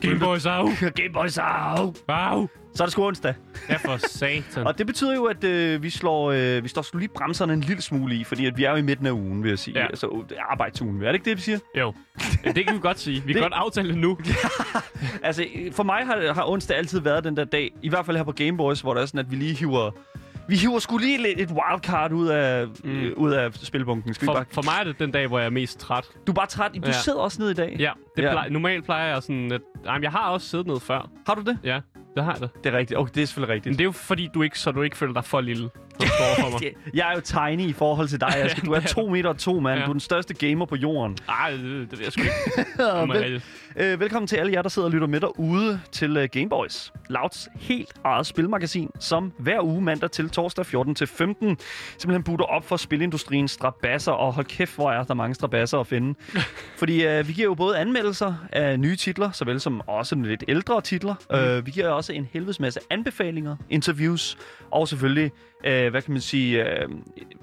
Gameboys. Au. Gameboys au. Au. Så er det sgu onsdag. Ja, for satan. Og det betyder jo, at øh, vi slår øh, vi står lige bremserne en lille smule i, fordi at vi er jo i midten af ugen, vil jeg sige. Ja. Altså øh, arbejdsugen. Er det ikke det, vi siger? Jo, det kan vi godt sige. Vi kan Det- godt aftale det nu. Altså, for mig har, har onsdag altid været den der dag, i hvert fald her på Gameboys, hvor det er sådan, at vi lige hiver... Vi hiver sgu lige lidt et wildcard ud af, mm. ud af spilbunken. Skal vi For, bare... for mig er det den dag, hvor jeg er mest træt. Du er bare træt. Du Ja. sidder også ned i dag. Ja, det Ja. Plejer, normalt plejer jeg sådan... At, ej, men jeg har også siddet ned før. Har du det? Ja, det har jeg da. Det er rigtigt. Okay, det er selvfølgelig Men rigtigt. det er jo fordi, du ikke, så du ikke føler dig for lille. Står for mig. Det- Jeg er jo tiny i forhold til dig. Skal, du er det er to meter og to, mand. Ja. Du er den største gamer på jorden. Ej, det, det, det ved jeg sgu ikke. Øh, velkommen til alle jer, der sidder og lytter med derude til uh, Gameboys. Louds helt eget spilmagasin, som hver uge mandag til torsdag 14 til 15 simpelthen butter op for spilindustriens strabasser. Og hold kæft, hvor er der mange strabasser at finde. Fordi uh, vi giver jo både anmeldelser af nye titler, såvel som også lidt ældre titler. Mm. Uh, vi giver også en helvedes masse anbefalinger, interviews og selvfølgelig, uh, hvad kan man sige, uh,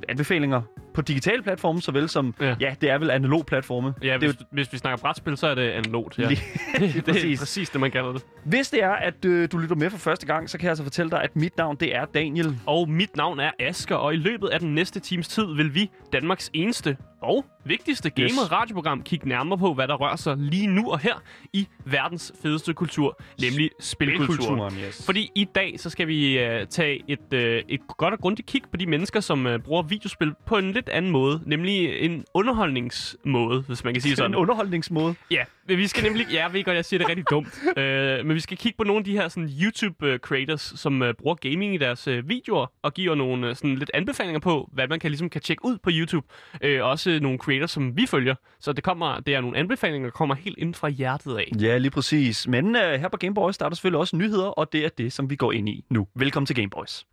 anbefalinger på digitale platforme, såvel som, ja, Ja. det er vel analog platforme. Ja, det er hvis, jo hvis vi snakker brætspil, så er det analogt. Ja. Lige- det, det præcis. er præcis det, man kalder det. Hvis det er, at øh, du lytter med for første gang, så kan jeg altså fortælle dig, at mit navn det er Daniel. Og mit navn er Asker, og i løbet af den næste times tid vil vi, Danmarks eneste og vigtigste gamer Yes. radioprogram, kigge nærmere på, hvad der rører sig lige nu og her i verdens fedeste kultur, nemlig spilkulturen. yes. Fordi i dag, så skal vi uh, tage et, uh, et godt og grundigt kig på de mennesker, som uh, bruger videospil på en lidt anden måde, nemlig en underholdningsmåde, hvis man kan sige sådan en underholdningsmåde. Ja, vi skal nemlig... Ja, jeg ved godt, jeg siger det rigtig dumt. øh, men vi skal kigge på nogle af de her sådan, YouTube-creators, som øh, bruger gaming i deres øh, videoer, og giver nogle øh, sådan, lidt anbefalinger på, hvad man kan, ligesom, kan tjekke ud på YouTube. Øh, også nogle creators, som vi følger. Så det, kommer, det er nogle anbefalinger, der kommer helt ind fra hjertet af. Ja, lige præcis. Men øh, her på Gameboys, der er der selvfølgelig også nyheder, og det er det, som vi går ind i nu. Velkommen til Gameboys.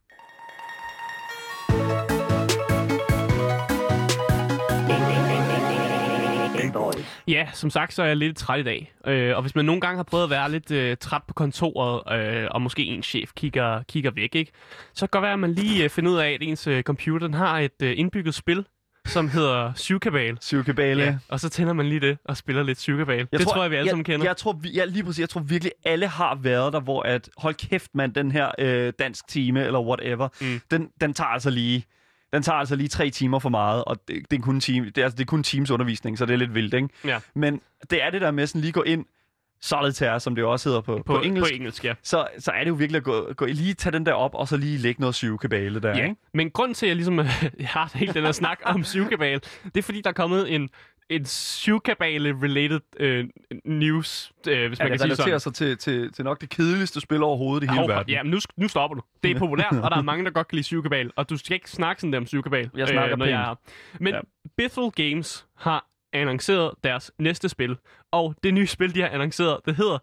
Gameboys. Ja, som sagt, så er jeg lidt træt i dag. Øh, og hvis man nogle gange har prøvet at være lidt øh, træt på kontoret, øh, og måske en chef kigger, kigger væk, ikke? så kan det godt være, at man lige øh, finder ud af, at ens øh, computer den har et øh, indbygget spil, som hedder Syvkabal. Syvkabale. Ja, og så tænder man lige det og spiller lidt Syvkabal. Det tror jeg, vi alle jeg, sammen kender. Jeg tror, vi, ja, lige præcis. Jeg tror virkelig, alle har været der, hvor at, hold kæft, mand, den her øh, dansk time, eller whatever, Mm. den, den tager altså lige... Den tager altså lige tre timer for meget, og det, det, er, kun time, det, er, altså, det er kun Teams undervisning, så det er lidt vildt, ikke? Ja. Men det er det der med sådan lige gå ind, solitaire, som det jo også hedder på, på, på, engelsk, På engelsk, ja. så, så er det jo virkelig at gå, gå, lige tage den der op, og så lige lægge noget syvkabale der, ja. ikke? Men grund til, at jeg ligesom jeg har helt den her snak om Syvkabal, det er fordi, der er kommet en, en Syvkabale-related øh, news, øh, hvis Ja, man det kan sige sådan. relaterer sig til, til, til nok det kedeligste spil overhovedet i hele Hov, verden. Ja, men nu, nu stopper du. Det er populært, og der er mange, der godt kan lide Syvkabal. Og du skal ikke snakke sådan der om Syvkabal. Jeg snakker når pænt. jeg er. Men Ja. Bithell Games har annonceret deres næste spil. Og det nye spil, de har annonceret, det hedder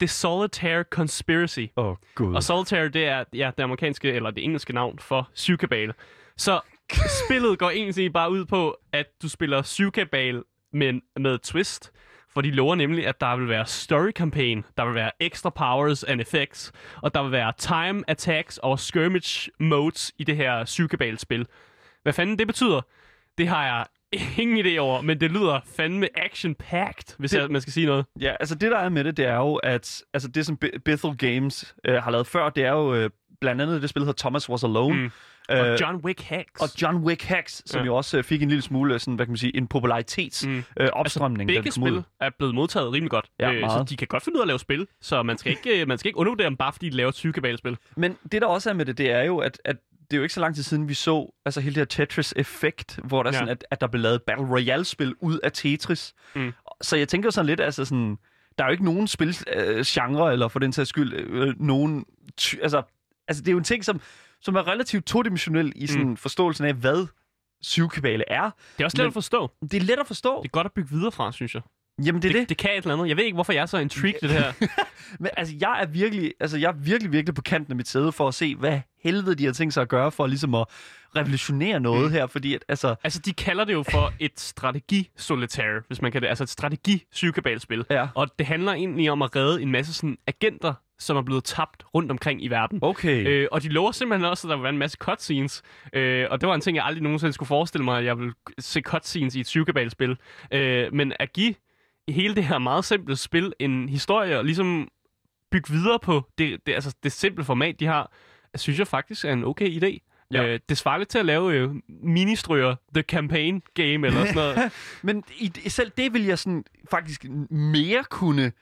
The Solitaire Conspiracy. Åh, oh, gud. Og Solitaire, det er ja, det amerikanske, eller det engelske navn for syvkabale. Så spillet går egentlig bare ud på, at du spiller syvkabal med, med twist. For de lover nemlig, at der vil være story campaign, der vil være extra powers and effects, og der vil være time attacks og skirmish modes i det her syvkabal-spil. Hvad fanden det betyder, det har jeg ingen idé over, men det lyder fandme action-packed, hvis Det- jeg, man skal sige noget. Ja, altså det der er med det, det er jo, at altså, det som Be- Bethel Games øh, har lavet før, det er jo øh, blandt andet det spil, der hedder Thomas Was Alone. Mm. Øh, Og John Wick Hacks. og John Wick Hacks, som ja. Jo også øh, fik en lille smule, sådan, hvad kan man sige, en popularitets Mm. øh, opstrømning. da Begge det kom ud. spil er blevet modtaget rimelig godt. Ja, øh, så de kan godt finde ud af at lave spil. Så man skal ikke, øh, man skal ikke undervurdere dem, bare fordi de laver et sygebalspil. Men det der også er med det, det er jo, at, at det er jo ikke så lang tid siden, vi så altså hele det her Tetris-effekt, hvor der ja. Sådan, at, at der blev lavet Battle Royale-spil ud af Tetris. Mm. Så jeg tænker sådan lidt, altså sådan, der er jo ikke nogen spilgenre, øh, genre, eller for den sags skyld, øh, nogen... Ty- altså, altså, det er jo en ting, som, som er relativt todimensionel i sådan mm. forståelsen af, hvad syvkabale er. Det er også let at forstå. Det er let at forstå. Det er godt at bygge videre fra, synes jeg. Jamen, det er det. det, det kan et eller andet. Jeg ved ikke, hvorfor jeg er så intrigued det her. Men altså, jeg er virkelig, altså, jeg er virkelig, virkelig på kanten af mit sæde for at se, hvad helvede de har tænkt sig at gøre for ligesom at revolutionere noget mm. her, fordi at, altså, Altså, de kalder det jo for et strategi-solitaire, hvis man kan det. Altså et strategi spil Ja. Og det handler egentlig om at redde en masse sådan, agenter, som er blevet tabt rundt omkring i verden. okay. Øh, og de lover simpelthen også, at der vil være en masse cutscenes. Øh, og det var en ting, jeg aldrig nogensinde skulle forestille mig, at jeg ville se cutscenes i et syvkabal-spil. Øh, men at give hele det her meget simple spil en historie, og ligesom bygge videre på det, det, altså det simple format, de har, synes jeg faktisk er en okay idé. Ja. Øh, det svarer lidt til at lave øh, ministryger, The Campaign Game eller sådan noget. Men i, selv det vil jeg sådan faktisk mere kunne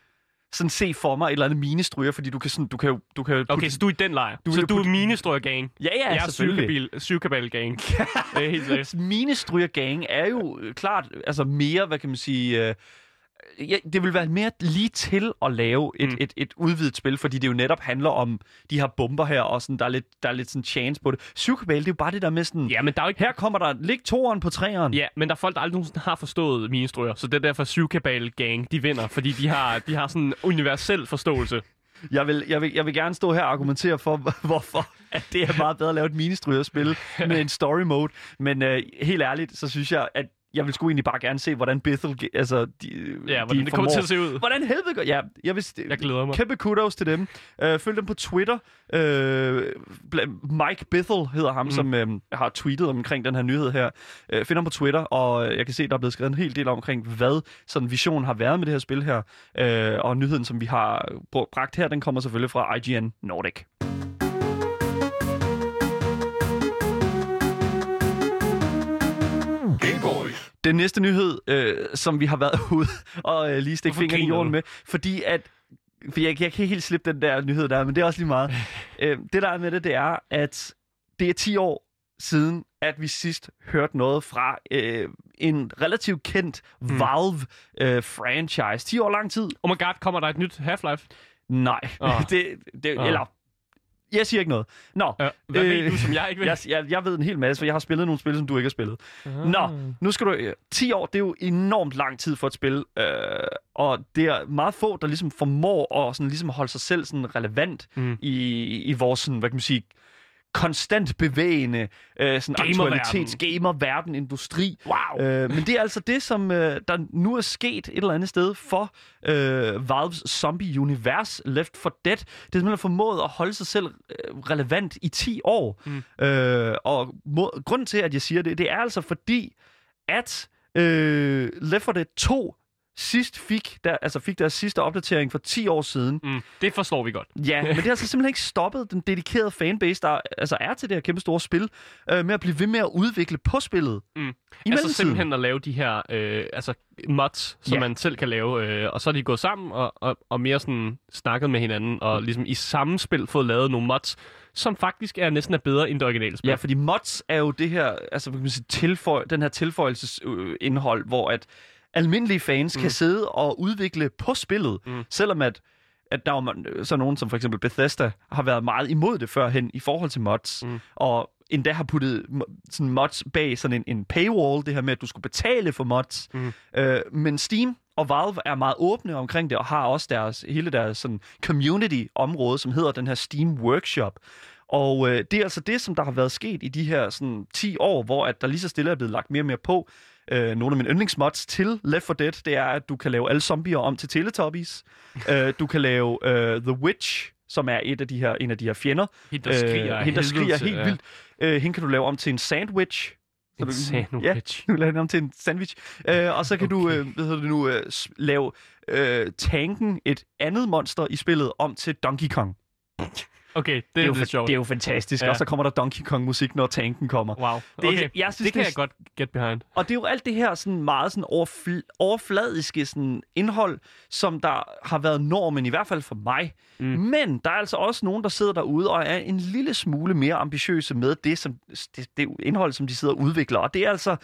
sådan se for mig et eller andet minestryger, fordi du kan sådan, du kan jo, du kan jo Okay, så du er i den lejr. Du så du er putte- ministryger gang. Ja, ja, jeg er selvfølgelig. syvkabal- syvkabal gang. det er helt sikkert. Minestryger gang er jo øh, klart altså mere, hvad kan man sige, øh, ja, det vil være mere lige til at lave et, mm. Et, et udvidet spil, fordi det jo netop handler om de her bomber her, og sådan, der, er lidt, der er lidt sådan chance på det. Syvkabal, det er jo bare det der med sådan, Ja, men der er jo ikke her kommer der, lig toeren på træeren. Ja, men der er folk, der aldrig nogensinde har forstået ministryger, så det er derfor syvkabal gang, de vinder, fordi de har, de har sådan en universel forståelse. Jeg vil, jeg, vil, jeg vil gerne stå her og argumentere for, hvorfor at det er meget bedre at lave et ministrygerspil med en story mode. Men øh, helt ærligt, så synes jeg, at jeg vil sgu egentlig bare gerne se, hvordan Bethel, altså, de, Ja, hvordan de det kommer til at se ud. Hvordan helvede går... Ja, jeg vil... Jeg glæder mig. Kæmpe kudos til dem. Uh, følg dem på Twitter. Uh, Mike Bethel hedder ham, mm. som uh, har tweetet omkring den her nyhed her. Uh, find ham på Twitter, og jeg kan se, der er blevet skrevet en hel del omkring, hvad sådan visionen har været med det her spil her. Uh, og nyheden, som vi har br- bragt her, den kommer selvfølgelig fra IGN Nordic. Den næste nyhed, øh, som vi har været ude og øh, lige stikke fingeren i jorden med, fordi at for jeg, jeg kan ikke helt slippe den der nyhed der, men det er også lige meget. øh, det der er med det, det er, at det er 10 år siden, at vi sidst hørte noget fra øh, en relativt kendt Hmm. Valve-franchise. 10 år lang tid? Oh my god, kommer der et nyt Half-Life? Nej. Åh. det, det, Åh. Eller, jeg siger ikke noget. Nå, Ja, hvad øh, Øh, ved du, som jeg ikke ved? jeg, jeg, jeg ved en hel masse, for jeg har spillet nogle spil, som du ikke har spillet. Ah. Nå, nu skal du... øh, 10 år, det er jo enormt lang tid for et spil, øh, og det er meget få, der ligesom formår at sådan, ligesom holde sig selv sådan relevant mm. Mm. i, i vores, sådan, hvad kan man sige, konstant bevægende øh, sådan aktualitets gamerverden industri. Wow. Øh, men det er altså det, som øh, der nu er sket et eller andet sted for øh, Valves zombie-univers Left 4 Dead. Det er simpelthen formået at holde sig selv øh, relevant i 10 år. Mm. Øh, og må, grunden til, at jeg siger det, det er altså fordi, at øh, Left 4 Dead 2 sidst fik, der, altså fik deres sidste opdatering for 10 år siden. Mm, det forstår vi godt. Ja, men det har altså simpelthen ikke stoppet den dedikerede fanbase, der altså er til det her kæmpe store spil, øh, med at blive ved med at udvikle på spillet. Mm. I Altså simpelthen at lave de her øh, altså mods, som Ja. man selv kan lave, øh, og så er de gået sammen og, og, og mere sådan snakket med hinanden, og ligesom i samme spil fået lavet nogle mods, som faktisk er næsten er bedre end det originale spil. Ja, fordi mods er jo det her, altså kan man sige, tilføj, den her tilføjelsesindhold, hvor at almindelige fans mm. kan sidde og udvikle på spillet, mm. Selvom at at der er man- så nogen som for eksempel Bethesda har været meget imod det førhen i forhold til mods, mm. Og endda har puttet sådan mods bag sådan en, en paywall, det her med, at du skulle betale for mods. Mm. Øh, men Steam og Valve er meget åbne omkring det, og har også deres, hele deres sådan, community-område, som hedder den her Steam Workshop. Og øh, det er altså det, som der har været sket i de her sådan, 10 år, hvor at der lige så stille er blevet lagt mere og mere på. Øh, nogle af mine yndlingsmods til Left 4 Dead, det er, at du kan lave alle zombier om til Teletubbies. øh, du kan lave øh, The Witch, som er et af de her, en af de her fjender. Hende, der skriger, øh, hende, der skriger helt ja. vildt. Øh, hende kan du lave om til en sandwich. Så En du- sandwich. Ja, du laver hende om til en sandwich. Øh, og så kan okay. du, øh, hvad hedder det nu, øh, lave øh, tanken, et andet monster i spillet, om til Donkey Kong. Okay, det, Det er, jo, fa- sjovt. det er jo fantastisk, ja. Og så kommer der Donkey Kong-musik, når tanken kommer. Wow, Det- okay. jeg synes, det kan det- jeg godt get behind. Og det er jo alt det her sådan meget sådan overfl- overfladiske sådan indhold, som der har været normen, i hvert fald for mig. Mm. Mm. Men der er altså også nogen, der sidder derude og er en lille smule mere ambitiøse med det, som, det, det indhold, som de sidder og udvikler. Og det er altså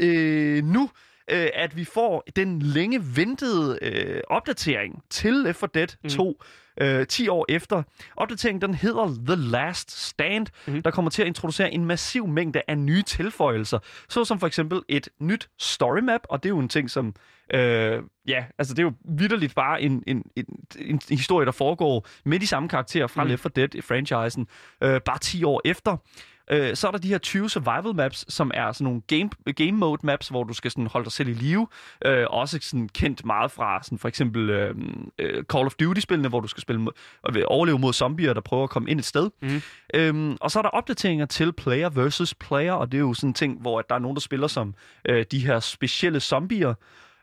øh, nu, øh, at vi får den længe ventede øh, opdatering til Left 4 Dead 2 øh, 10 år efter. Opdateringen den hedder The Last Stand, Mhm. der kommer til at introducere en massiv mængde af nye tilføjelser, såsom for eksempel et nyt story map, og det er jo en ting, som Øh, ja, altså det er jo vidderligt bare en, en, en, en historie, der foregår med de samme karakterer fra mm. Left 4 Dead-franchisen, øh, bare 10 år efter. Øh, så er der de her 20 survival maps, som er sådan nogle game, game mode maps, hvor du skal sådan holde dig selv i live. Øh, også sådan kendt meget fra sådan for eksempel øh, øh, Call of Duty-spillene, hvor du skal spille mod, overleve mod zombier, der prøver at komme ind et sted. Mhm. Øhm, og så er der opdateringer til player versus player, og det er jo sådan en ting, hvor at der er nogen, der spiller som øh, de her specielle zombier,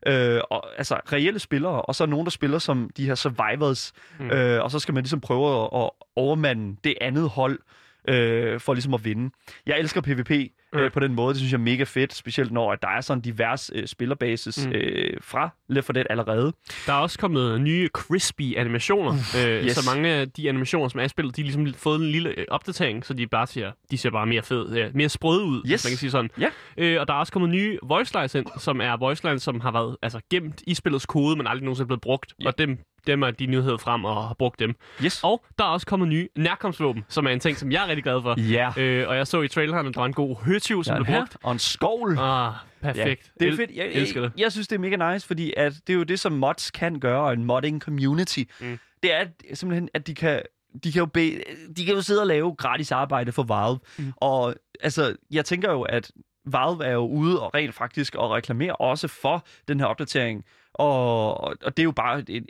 Øh, og, altså reelle spillere, og så er nogen, der spiller som de her survivors. Mm. Mm. Øh, og så skal man ligesom prøve at, at overmande det andet hold, øh, for ligesom at vinde. Jeg elsker PvP Mm. øh, på den måde. Det synes jeg er mega fedt, specielt når at der er sådan divers øh, spillerbasis Mm. øh, fra Left 4 Dead allerede. Der er også kommet nye crispy animationer, øh, yes. så mange af de animationer, som er spillet, de har ligesom fået en lille øh, opdatering, så de bare siger, de ser bare mere fed, øh, mere sprøde ud, Yes. man kan sige sådan. Ja. Øh, og der er også kommet nye voice lines ind, som er voice lines, som har været altså, gemt i spillets kode, men aldrig nogensinde blevet brugt. Ja. Og dem, dem er de nyheder frem og har brugt dem. Yes. Og der er også kommet nye nærkomstvåben, som er en ting, som jeg er rigtig glad for. Ja. Øh, og jeg så i traileren, at der var en god høtyv, som en blev brugt. og en skovl. Ah, perfekt. Det er fedt. Jeg, elsker jeg, det. jeg synes, det er mega nice, fordi at det er jo det, som mods kan gøre, og en modding community. Mm. Det er simpelthen, at de kan, de kan, jo be, de kan jo sidde og lave gratis arbejde for Valve. Mm. Mm. Og altså, jeg tænker jo, at Valve er jo ude og rent faktisk og reklamerer også for den her opdatering. Og, og, det er jo bare et, et,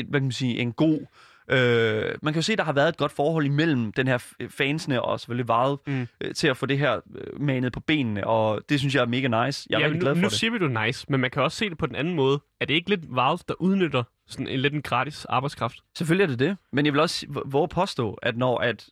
et, hvad kan man sige, en god... Øh, man kan jo se, at der har været et godt forhold imellem den her fansene og selvfølgelig Valve Mm. øh, til at få det her øh, manet på benene, og det synes jeg er mega nice. Jeg er ja, rigtig nu, glad for nu det. siger vi, du er nice, men man kan også se det på den anden måde. Er det ikke lidt Valve, der udnytter sådan en lidt en gratis arbejdskraft? Selvfølgelig er det det, men jeg vil også våge påstå, at når at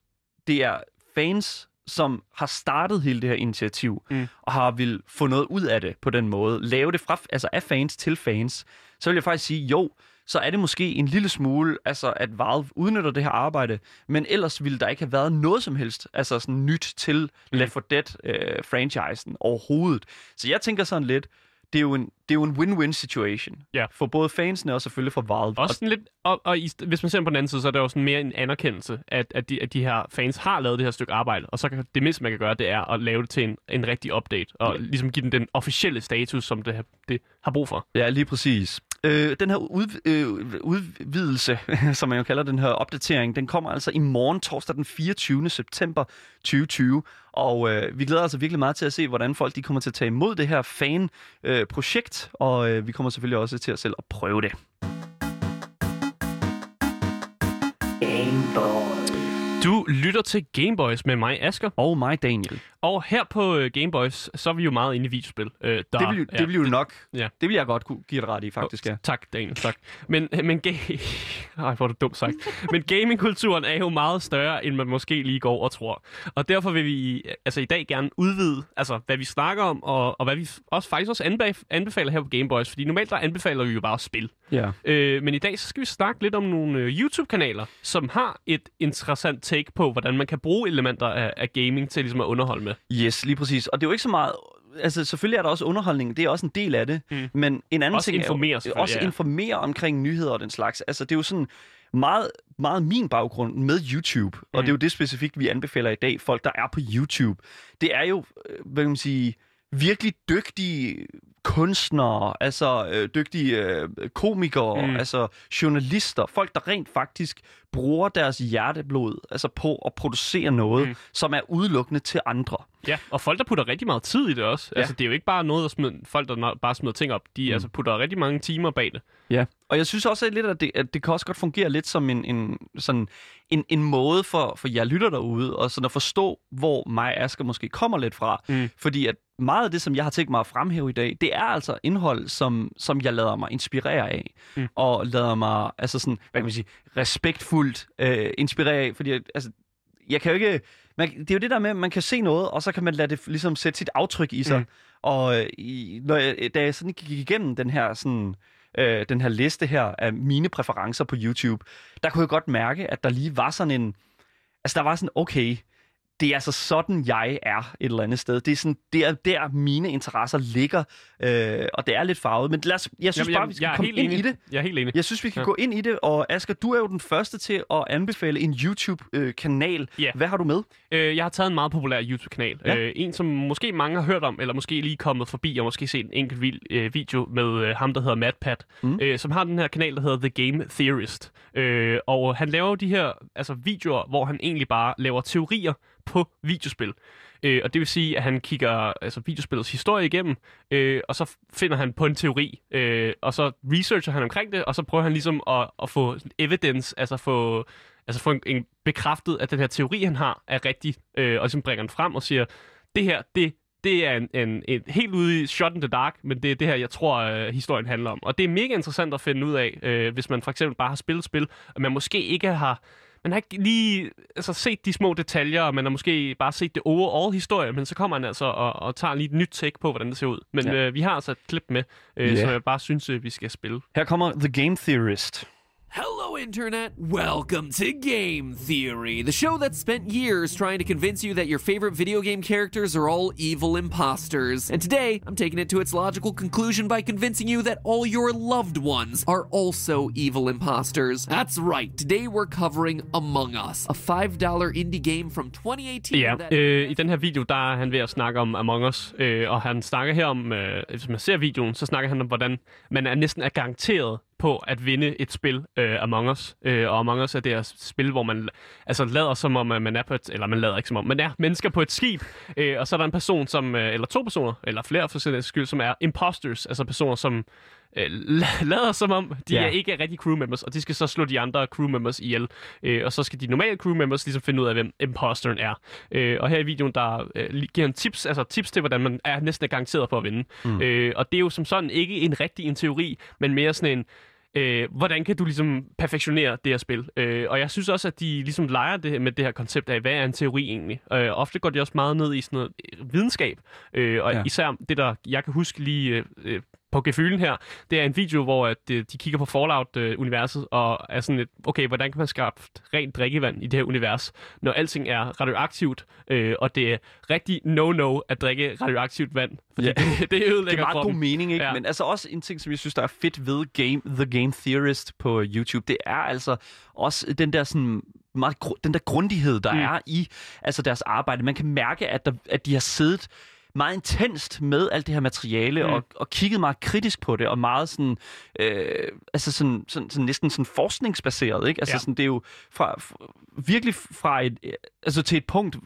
det er fans, som har startet hele det her initiativ, Mm. mm. og har vil få noget ud af det på den måde, lave det fra, altså af fans til fans, så vil jeg faktisk sige, jo, så er det måske en lille smule, altså at Valve udnytter det her arbejde, men ellers ville der ikke have været noget som helst, altså sådan nyt til Left 4 Dead-franchisen overhovedet. Så jeg tænker sådan lidt, det er jo en, det er jo en win-win situation Ja. for både fansene og selvfølgelig for Valve. Også sådan lidt, og, og i, hvis man ser på den anden side, så er det jo sådan mere en anerkendelse, at, at, de, at de her fans har lavet det her stykke arbejde, og så kan det mindste, man kan gøre, det er at lave det til en, en rigtig update, og Ja. ligesom give den den officielle status, som det, det har brug for. Ja, lige præcis. Øh, den her ud, øh, udvidelse, som man jo kalder den her opdatering, den kommer altså i morgen, torsdag den 24. september 2020. Og øh, vi glæder os altså virkelig meget til at se, hvordan folk de kommer til at tage imod det her fan-projekt. Øh, og øh, vi kommer selvfølgelig også til at selv at prøve det. Du lytter til Gameboys med mig, Asker, Og mig, Daniel. og her på uh, Gameboys, så er vi jo meget inde i videospil. Uh, der, Det vil, det vil jo nok, ja. det vil jeg godt kunne give dig ret i, faktisk, ja. Tak, Daniel, tak. Men, men ga- Ej, hvor er det dumt sagt. Men gamingkulturen er jo meget større, end man måske lige går og tror. Og derfor vil vi altså, i dag gerne udvide, altså, hvad vi snakker om, og, og hvad vi også faktisk også anbef- anbefaler her på Gameboys. Fordi normalt der anbefaler vi jo bare spil. Ja. Øh, men i dag så skal vi snakke lidt om nogle øh, YouTube-kanaler, som har et interessant take på, hvordan man kan bruge elementer af, af gaming til ligesom at underholde med. Yes, lige præcis. Og det er jo ikke så meget... Altså, selvfølgelig er der også underholdning, det er også en del af det. Mm. Men en anden Også ting informere er jo, også ja. informere omkring nyheder og den slags. Altså, det er jo sådan meget, meget min baggrund med YouTube. Mm. Og det er jo det specifikt, vi anbefaler i dag, folk, der er på YouTube. Det er jo, øh, hvad kan man sige, virkelig dygtige kunstnere, altså øh, dygtige øh, komikere, Mm. altså journalister, folk, der rent faktisk bruger deres hjerteblod altså på at producere noget, Mm. som er udelukkende til andre. Ja, og folk, der putter rigtig meget tid i det også. Ja. Altså, det er jo ikke bare noget, der smider, folk, der bare smider ting op. De mm. altså, putter rigtig mange timer bag det. Ja, og jeg synes også at lidt, at det, at det kan også godt fungere lidt som en, en, sådan, en, en måde for, for jer lytter derude, og sådan at forstå, hvor mig og Asger måske kommer lidt fra. Mm. Fordi at meget af det, som jeg har tænkt mig at fremhæve i dag, det er altså indhold, som, som jeg lader mig inspirere af. Mm. Og lader mig, altså sådan, hvad kan man sige, respektfuldt øh, inspirere af. Fordi altså, jeg kan jo ikke... Man, det er jo det der med, at man kan se noget, og så kan man lade det ligesom sætte sit aftryk i sig. Mm. Mm. Og øh, i, når jeg, da jeg sådan gik igennem den her sådan øh, den her liste her af mine præferencer på YouTube, der kunne jeg godt mærke, at der lige var sådan en... Altså, der var sådan, okay, det er altså sådan, jeg er et eller andet sted. Det er, sådan, det er der, mine interesser ligger, øh, og det er lidt farvet. Men lad os, jeg synes Jamen, bare, vi skal komme ind enig. i det. Jeg er helt enig. Jeg synes, vi kan ja. Gå ind i det, og Asger, du er jo den første til at anbefale en YouTube-kanal. Ja. Hvad har du med? Øh, jeg har taget en meget populær YouTube-kanal. Ja. Øh, en, som måske mange har hørt om, eller måske lige kommet forbi, og måske set en enkelt vild, øh, video med øh, ham, der hedder MadPat, Mm. mm. øh, som har den her kanal, der hedder The Game Theorist. Øh, og han laver de her altså, videoer, hvor han egentlig bare laver teorier på videospil. Øh, og det vil sige, at han kigger altså, videospillets historie igennem, øh, og så finder han på en teori, øh, og så researcher han omkring det, og så prøver han ligesom at, at få evidence, altså få, altså få en, en bekræftet, at den her teori, han har, er rigtig, øh, og ligesom bringer den frem og siger, det her, det, det er en, en, en helt ude i shot in the dark, men det er det her, jeg tror, øh, historien handler om. Og det er mega interessant at finde ud af, øh, hvis man for eksempel bare har spillet spil, og man måske ikke har man har ikke lige altså, set de små detaljer, og man har måske bare set det overall historie, men så kommer han altså og, og tager lige et nyt take på, hvordan det ser ud. Men Ja. øh, vi har altså et klip med, øh, yeah. som jeg bare synes, øh, vi skal spille. Her kommer The Game Theorist. Hello, Internet. Welcome to Game Theory, the show that spent years trying to convince you that your favorite video game characters are all evil imposters. And today, I'm taking it to its logical conclusion by convincing you that all your loved ones are also evil imposters. That's right. Today, we're covering Among Us, a $5 indie game from 2018. Ja, that- øh, i den her video, der er han ved at snakke om Among Us, øh, og han snakker her om, øh, hvis man ser videoen, så snakker han om, hvordan man er næsten er garanteret på at vinde et spil, øh, Among Us. Øh, og Among Us er det her spil, hvor man altså lader som om, at man er på et, eller man lader ikke som om, man er mennesker på et skib, øh, og så er der en person, som, øh, eller to personer, eller flere for sin skyld, som er imposters, altså personer, som øh, la- lader som om, de ja. er ikke er rigtig crew members, og de skal så slå de andre crew members ihjel. Øh, og så skal de normale crew members ligesom finde ud af, hvem imposteren er. Øh, og her i videoen, der øh, giver han tips, altså tips til, hvordan man er næsten er garanteret på at vinde. Mm. Øh, og det er jo som sådan ikke en rigtig en teori, men mere sådan en, Øh, hvordan kan du ligesom perfektionere det her spil? Øh, og jeg synes også, at de ligesom leger det med det her koncept af, hvad er en teori egentlig? Øh, ofte går de også meget ned i sådan noget øh, videnskab. Øh, og Ja. især det, der jeg kan huske lige øh, øh, på gefylen her, det er en video, hvor at, øh, de kigger på Fallout-universet og er sådan lidt, okay, hvordan kan man skabe rent drikkevand i det her univers, når alting er radioaktivt, øh, og det er rigtig no-no at drikke radioaktivt vand, fordi Ja. det, det Det ødelægger er meget god kroppen. mening, ikke? Ja. Men altså også en ting, som jeg synes, der er fedt ved game, The Game Theorist på YouTube, det er altså også den der sådan meget, den der grundighed, der. Mm. er i altså deres arbejde. Man kan mærke, at, der, at de har siddet meget intenst med alt det her materiale mm. Og, og kigget meget kritisk på det og meget sådan øh, altså sådan, sådan, sådan næsten sådan forskningsbaseret, ikke? Altså Ja. sådan det er jo fra, virkelig fra et øh, altså til et punkt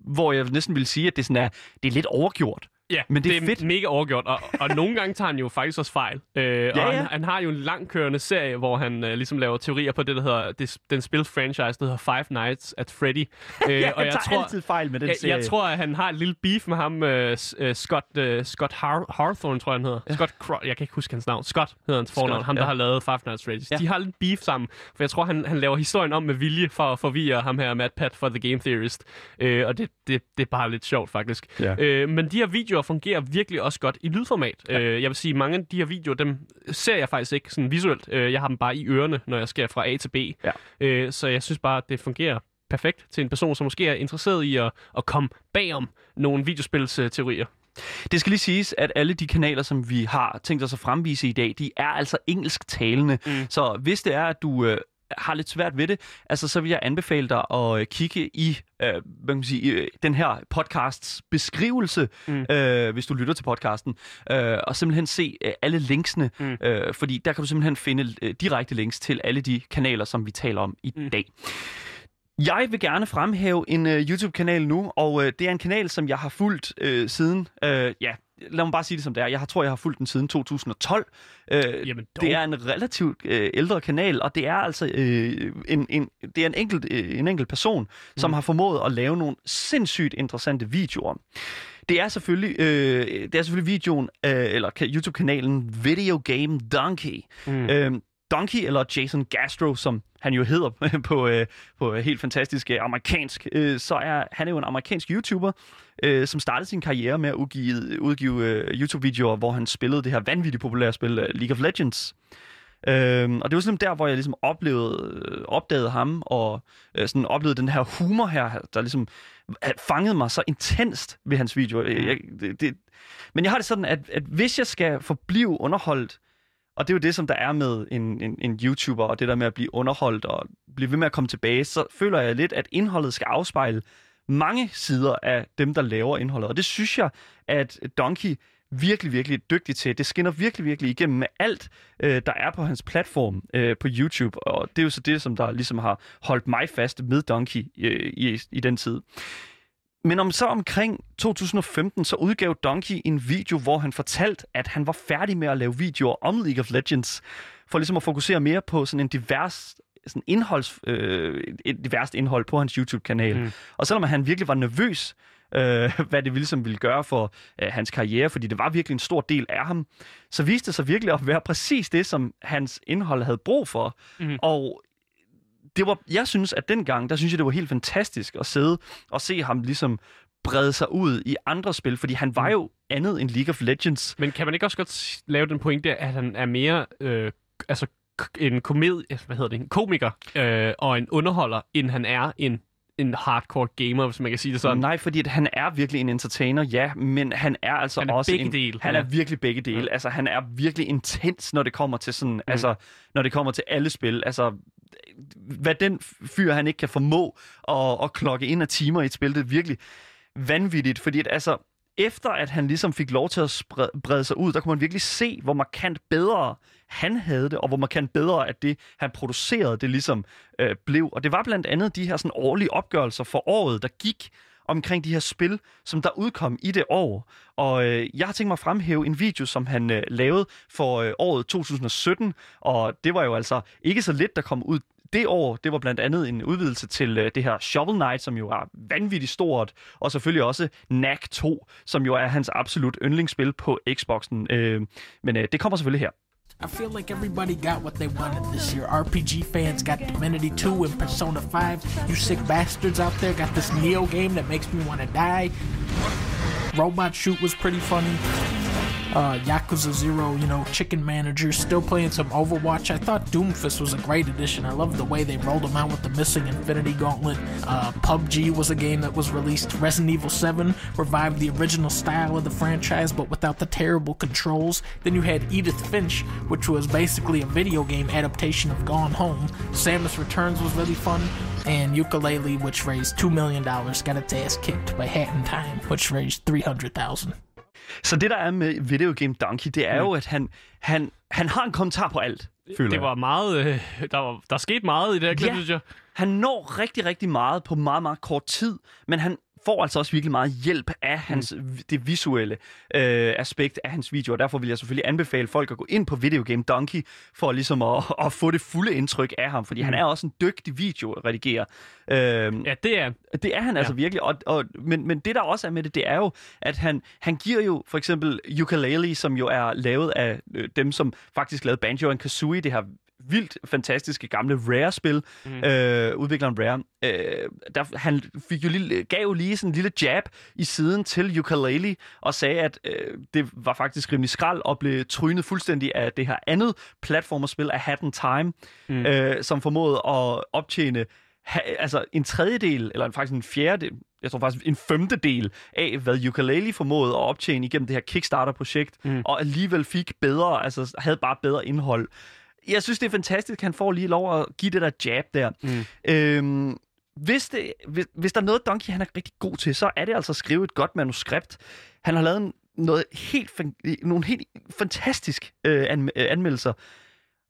hvor jeg næsten vil sige at det sådan er det er lidt overgjort. Ja, Men det er fedt. mega overgjort, og, og nogle gange tager han jo faktisk også fejl. Øh, ja, og ja. han, han har jo en langkørende serie, hvor han øh, ligesom laver teorier på det, der hedder det, den spil-franchise, der hedder Five Nights at Freddy. Øh, ja, og han jeg tager tror, altid fejl med den jeg, serie. jeg tror, at han har et lille beef med ham, øh, øh, Scott, øh, Scott Har- Hawthorne, tror jeg, han hedder. Ja. Scott Cro- jeg kan ikke huske hans navn. Scott hedder hans fornavn. Scott, ham, der ja. har lavet Five Nights at Freddy's. Ja. De har lidt beef sammen, for jeg tror, han, han laver historien om med vilje for at forvirre ham her, Matt Pat, for The Game Theorist. Øh, og det, det, det er bare lidt sjovt, faktisk. Ja. Øh, men de her videoer fungerer virkelig også godt i lydformat. Ja. Øh, jeg vil sige, mange af de her videoer, dem ser jeg faktisk ikke sådan visuelt. Øh, jeg har dem bare i ørerne, når jeg skal fra A til B. Ja. Øh, så jeg synes bare, at det fungerer perfekt til en person, som måske er interesseret i at, at komme bagom nogle videospilsteorier. Det skal lige siges, at alle de kanaler, som vi har tænkt os at fremvise i dag, de er altså engelsktalende. Mm. Så hvis det er, at du øh, har lidt svært ved det, altså, så vil jeg anbefale dig at øh, kigge i øh, hvad kan man sige, øh, den her podcasts beskrivelse, mm. øh, hvis du lytter til podcasten, øh, og simpelthen se øh, alle linksene, mm. øh, fordi der kan du simpelthen finde øh, direkte links til alle de kanaler, som vi taler om i mm. dag. Jeg vil gerne fremhæve en uh, YouTube-kanal nu, og uh, det er en kanal, som jeg har fulgt uh, siden, uh, ja, lad mig bare sige det som det er. Jeg har, tror, jeg har fulgt den siden 2012. Uh, Jamen dog. det er en relativt uh, ældre kanal, og det er altså uh, en, en, det er en, enkelt, uh, en enkelt person, mm. som har formået at lave nogle sindssygt interessante videoer. Det er selvfølgelig, øh, det er selvfølgelig videoen, øh, eller ka- YouTube-kanalen Video Game Donkey. Mm. Øh, Donkey, eller Jason Gastro, som han jo hedder på, øh, på helt fantastisk øh, amerikansk, øh, så er han er jo en amerikansk YouTuber, øh, som startede sin karriere med at udgive, udgive øh, YouTube-videoer, hvor han spillede det her vanvittigt populære spil, øh, League of Legends. Øhm, og det var sådan der, hvor jeg ligesom oplevede, øh, opdagede ham, og øh, sådan oplevede den her humor her, der ligesom fangede mig så intenst ved hans video. Jeg, jeg, det, det, men jeg har det sådan, at, at hvis jeg skal forblive underholdt, og det er jo det, som der er med en, en, en YouTuber, og det der med at blive underholdt og blive ved med at komme tilbage, så føler jeg lidt, at indholdet skal afspejle mange sider af dem, der laver indholdet. Og det synes jeg, at Donkey virkelig, virkelig er dygtig til. Det skinner virkelig, virkelig igennem med alt, øh, der er på hans platform øh, på YouTube. Og det er jo så det, som der ligesom har holdt mig fast med Donkey øh, i, i den tid. Men om så omkring 2015, så udgav Donkey en video, hvor han fortalte, at han var færdig med at lave videoer om League of Legends, for ligesom at fokusere mere på sådan en divers sådan indholds, øh, et diverst indhold på hans YouTube-kanal. Mm. Og selvom han virkelig var nervøs, øh, hvad det ligesom ville gøre for øh, hans karriere, fordi det var virkelig en stor del af ham, så viste det sig virkelig at være præcis det, som hans indhold havde brug for. Mm. Og det var, jeg synes, at dengang, der synes jeg, det var helt fantastisk at sidde og se ham ligesom brede sig ud i andre spil, fordi han var jo andet end League of Legends. Men kan man ikke også godt lave den pointe, at han er mere øh, altså en komedie, hvad hedder det, en komiker øh, og en underholder, end han er en, en hardcore gamer, hvis man kan sige det sådan. Nej, fordi at han er virkelig en entertainer, ja, men han er altså Han er også begge en, dele, Han ja. er virkelig begge dele. Ja. Altså, han er virkelig intens, når det kommer til sådan, mm. altså, når det kommer til alle spil. Altså, hvad den fyr, han ikke kan formå at, at klokke ind af timer i et spil, det er virkelig vanvittigt, fordi at, altså, efter at han ligesom fik lov til at sprede, brede sig ud, der kunne man virkelig se, hvor markant bedre han havde det, og hvor markant bedre, at det, han producerede, det ligesom øh, blev. Og det var blandt andet de her sådan årlige opgørelser for året, der gik omkring de her spil, som der udkom i det år. Og øh, jeg har tænkt mig at fremhæve en video, som han øh, lavede for øh, året 2017, og det var jo altså ikke så lidt, der kom ud det år, det var blandt andet en udvidelse til øh, det her Shovel Knight, som jo er vanvittigt stort, og selvfølgelig også Knack 2, som jo er hans absolut yndlingsspil på Xboxen. Øh, men øh, det kommer selvfølgelig her. I feel like everybody got what they wanted this year. RPG fans got Divinity 2 and Persona 5. You sick bastards out there got this Neo game that makes me want to die. Robot Shoot was pretty funny. Uh, Yakuza Zero, you know, Chicken Manager, still playing some Overwatch. I thought Doomfist was a great addition. I love the way they rolled them out with the missing Infinity Gauntlet. Uh, PUBG was a game that was released. Resident Evil 7 revived the original style of the franchise, but without the terrible controls. Then you had Edith Finch, which was basically a video game adaptation of Gone Home. Samus Returns was really fun. And Ukulele, which raised $2 million, got its ass kicked by Hat in Time, which raised 300000 Så det, der er med Video Game Donkey, det er mm. jo, at han, han, han har en kommentar på alt, føler Det jeg. var meget... Øh, der, var, der skete meget i det her klip, Ja. synes jeg. Han når rigtig, rigtig meget på meget, meget kort tid, men han får altså også virkelig meget hjælp af hans, det visuelle øh, aspekt af hans video, og derfor vil jeg selvfølgelig anbefale folk at gå ind på Video Game Donkey, for ligesom at, at få det fulde indtryk af ham, fordi mm. han er også en dygtig videoredigerer. Øh, Ja, det er det er han altså virkelig, og, og, men, men det der også er med det, det er jo, at han, han giver jo for eksempel Ukulele, som jo er lavet af øh, dem, som faktisk lavede Banjo and Kazooie, det her vildt fantastiske gamle Rare-spil, mm. øh, udvikleren Rare. Øh, der, han fik jo lille, gav jo lige sådan en lille jab i siden til Ukulele, og sagde, at øh, det var faktisk rimelig skrald, og blev trynet fuldstændig af det her andet platformerspil af Hat in Time, mm. øh, som formåede at optjene ha, altså en tredjedel, eller faktisk en fjerdedel, jeg tror faktisk en femtedel af, hvad Ukulele formåede at optjene igennem det her Kickstarter-projekt, mm. og alligevel fik bedre, altså havde bare bedre indhold. Jeg synes, det er fantastisk, at han får lige lov at give det der jab der. Mm. Øhm, hvis, det, hvis, hvis der er noget, Donkey han er rigtig god til, så er det altså at skrive et godt manuskript. Han har lavet en, noget helt, nogle helt fantastisk øh, øh, anmeldelser.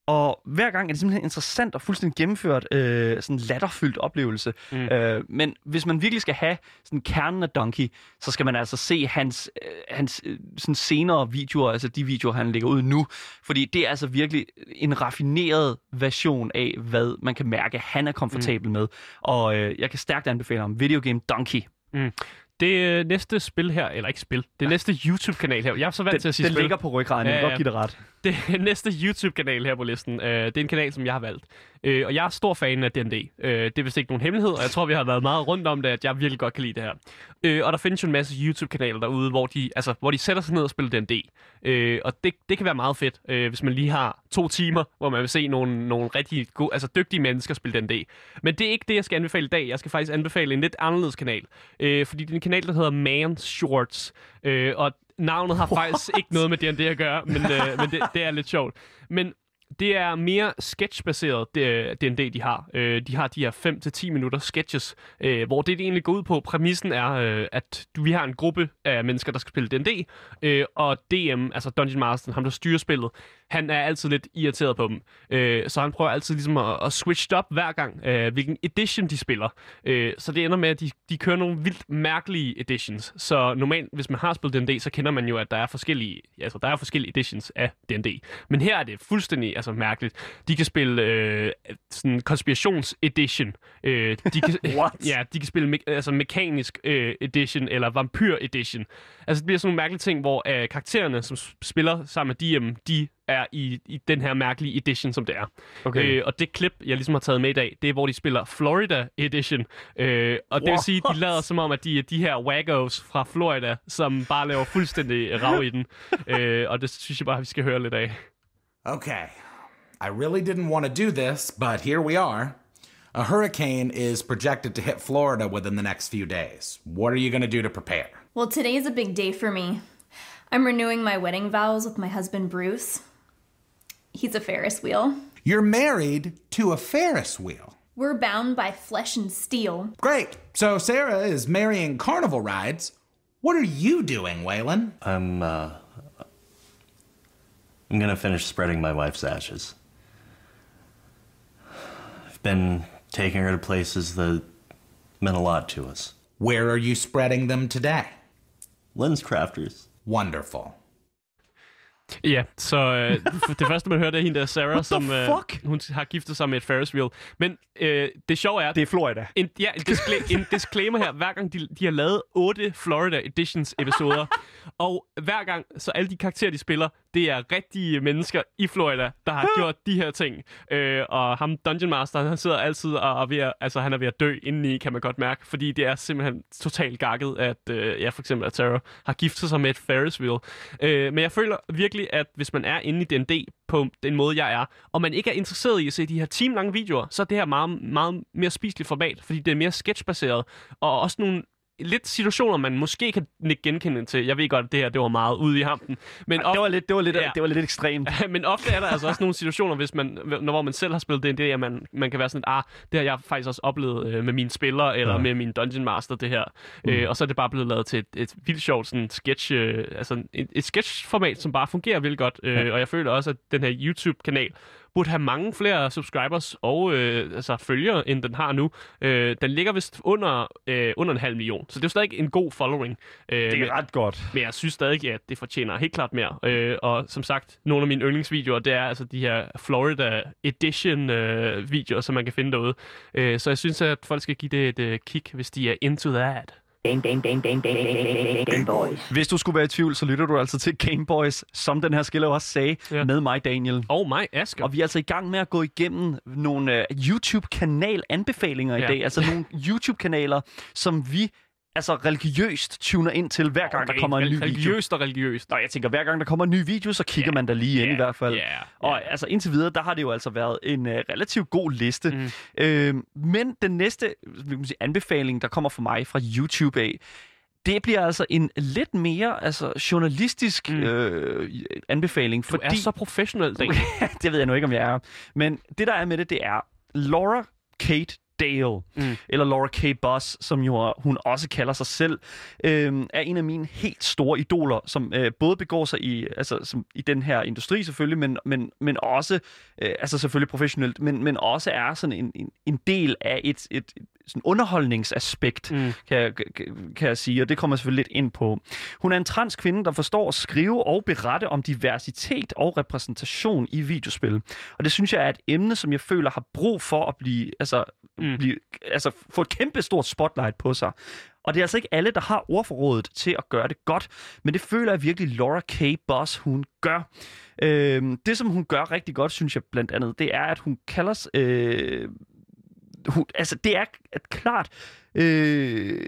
Og hver gang er det simpelthen interessant og fuldstændig gennemført, øh, sådan latterfyldt oplevelse. Mm. Øh, men hvis man virkelig skal have sådan kernen af Donkey, så skal man altså se hans, øh, hans øh, sådan senere videoer, altså de videoer, han lægger ud nu. Fordi det er altså virkelig en raffineret version af, hvad man kan mærke, han er komfortabel mm. med. Og øh, jeg kan stærkt anbefale ham. Video Game Donkey. det øh, næste spil her, eller ikke spil, det næste YouTube-kanal her. Jeg er så vant Den, til at sige den spil. ligger på ryggraden, Ja, jeg vil ja. godt give det ret. det næste YouTube-kanal her på listen, øh, det er en kanal, som jeg har valgt. Øh, og jeg er stor fan af D&D. Øh, det er vist ikke nogen hemmelighed, og jeg tror, vi har været meget rundt om det, at jeg virkelig godt kan lide det her. Øh, og der findes jo en masse YouTube-kanaler derude, hvor de, altså, hvor de sætter sig ned og spiller D&D. Øh, og det, det kan være meget fedt, øh, hvis man lige har to timer, hvor man vil se nogle, nogle rigtig gode, altså dygtige mennesker spille D&D. Men det er ikke det, jeg skal anbefale i dag. Jeg skal faktisk anbefale en lidt anderledes kanal. Øh, fordi det er en kanal, der hedder Man Shorts. Øh, og navnet har faktisk ikke noget med D&D at gøre, men, øh, men det, det er lidt sjovt. Men det er mere sketchbaseret, D&D, de har. Øh, de har de her 5-10 minutter sketches, øh, hvor det, det egentlig går ud på, præmissen er, øh, at vi har en gruppe af mennesker, der skal spille D&D, øh, og DM, altså Dungeon Master, ham der styrer spillet, han er altid lidt irriteret på dem. Øh, så han prøver altid ligesom at, at switch det op hver gang, øh, hvilken edition de spiller. Øh, så det ender med, at de, de kører nogle vildt mærkelige editions. Så normalt, hvis man har spillet D&D, så kender man jo, at der er forskellige, altså, der er forskellige editions af D&D. Men her er det fuldstændig altså, mærkeligt. De kan spille øh, sådan konspirations-edition. Øh, de kan, What? Ja, de kan spille me- altså, mekanisk øh, edition, eller vampyr edition. Altså, det bliver sådan nogle mærkelige ting, hvor øh, karaktererne, som spiller sammen med DM, de er i, i den her mærkelige edition, som det er. Okay. Øh, og det klip, jeg ligesom har taget med i dag, det er, hvor de spiller Florida Edition. Øh, og det vil sige, at de lader som om, at de er de her waggos fra Florida, som bare laver fuldstændig rav i den. øh, og det synes jeg bare, vi skal høre lidt af. Okay. I really didn't want to do this, but here we are. A hurricane is projected to hit Florida within the next few days. What are you going to do to prepare? Well, today's a big day for me. I'm renewing my wedding vows with my husband, Bruce. He's a Ferris wheel. You're married to a Ferris wheel. We're bound by flesh and steel. Great. So Sarah is marrying carnival rides. What are you doing, Waylon? I'm, uh. I'm gonna finish spreading my wife's ashes. I've been taking her to places that meant a lot to us. Where are you spreading them today? Lynn's Crafters. Wonderful. Ja, så øh, det første, man hører, det er hende der Sarah, som øh, hun har giftet sig med et Ferris wheel. Men øh, det sjove er, Det er Florida. en, ja, en, diskla- en disclaimer her. Hver gang de, de har lavet otte Florida Editions episoder, og hver gang, så alle de karakterer, de spiller, det er rigtige mennesker i Florida, der har gjort de her ting. Øh, og ham, Dungeon Master, han sidder altid og er ved at, altså, han er ved at dø indeni, kan man godt mærke, fordi det er simpelthen totalt gakket, at øh, ja, for eksempel, at Sarah har giftet sig med et Ferris wheel. Øh, men jeg føler virkelig, at hvis man er inde i D&D på den måde, jeg er, og man ikke er interesseret i at se de her timelange videoer, så er det her meget, meget mere spiseligt format, fordi det er mere sketchbaseret, og også nogle lidt situationer, man måske kan nikke genkende til. Jeg ved godt, at det her det var meget ude i hampen. Men Det var lidt, det var lidt, Ja. det var lidt ekstremt. men ofte er der altså også nogle situationer, hvis man, når hvor man selv har spillet D&D, at man, man kan være sådan, ah, det har jeg faktisk også oplevet øh, med mine spillere, eller ja. med min Dungeon Master, det her. Mm. Øh, og så er det bare blevet lavet til et, et vildt sjovt sådan sketch, øh, altså et, et sketchformat, som bare fungerer vildt godt. Øh, ja. Og jeg føler også, at den her YouTube-kanal burde have mange flere subscribers og øh, altså følgere, end den har nu. Øh, den ligger vist under, øh, under en halv million, så det er jo stadig en god following. Øh, Det men- er ret godt. men jeg synes stadig, at det fortjener helt klart mere. Øh, og som sagt, nogle af mine yndlingsvideoer, det er altså de her Florida Edition øh, videoer, som man kan finde derude. Øh, så jeg synes, at folk skal give det et øh, kig, hvis de er into that. Game, game, game, game, game, game boys. Hvis du skulle være i tvivl, så lytter du altså til Game Boys, som den her skiller også sagde, Ja. ja. med mig, Daniel. Og mig, Asger. Og vi er altså i gang med at gå igennem nogle uh, YouTube-kanal-anbefalinger Ja. i dag. Altså nogle YouTube-kanaler, som vi altså religiøst tuner ind til, hver gang okay, der kommer en ny video. Religiøst og religiøst. Nå, jeg tænker, hver gang der kommer en ny video, så kigger Ja. man der lige ind Ja. i hvert fald. Ja. Og Ja. altså indtil videre, der har det jo altså været en uh, relativt god liste. Mm. Øh, men den næste kan man sige, anbefaling, der kommer fra mig fra YouTube af, det bliver altså en lidt mere altså, journalistisk Mm. øh, anbefaling. Du fordi... er så professionel, Daniel. det ved jeg nu ikke, om jeg er. Men det, der er med det, det er Laura Kate Dale, Mm. eller Laura K. Boss, som jo hun også kalder sig selv, øh, er en af mine helt store idoler, som øh, både begår sig i, altså, som, i den her industri selvfølgelig, men, men, men også, øh, altså selvfølgelig professionelt, men, men også er sådan en, en, en del af et, et sådan underholdningsaspekt, Mm. kan, jeg- kan, jeg sige, og det kommer jeg selvfølgelig lidt ind på. Hun er en transkvinde, der forstår at skrive og berette om diversitet og repræsentation i videospil. Og det synes jeg er et emne, som jeg føler har brug for at blive, altså, Mm. blive, altså få et kæmpe stort spotlight på sig. Og det er altså ikke alle, der har ordforrådet til at gøre det godt, men det føler jeg virkelig Laura K. Boss, hun gør. Øh, det, som hun gør rigtig godt, synes jeg blandt andet, det er, at hun kalder... Øh, hun, altså, det er et klart... Øh,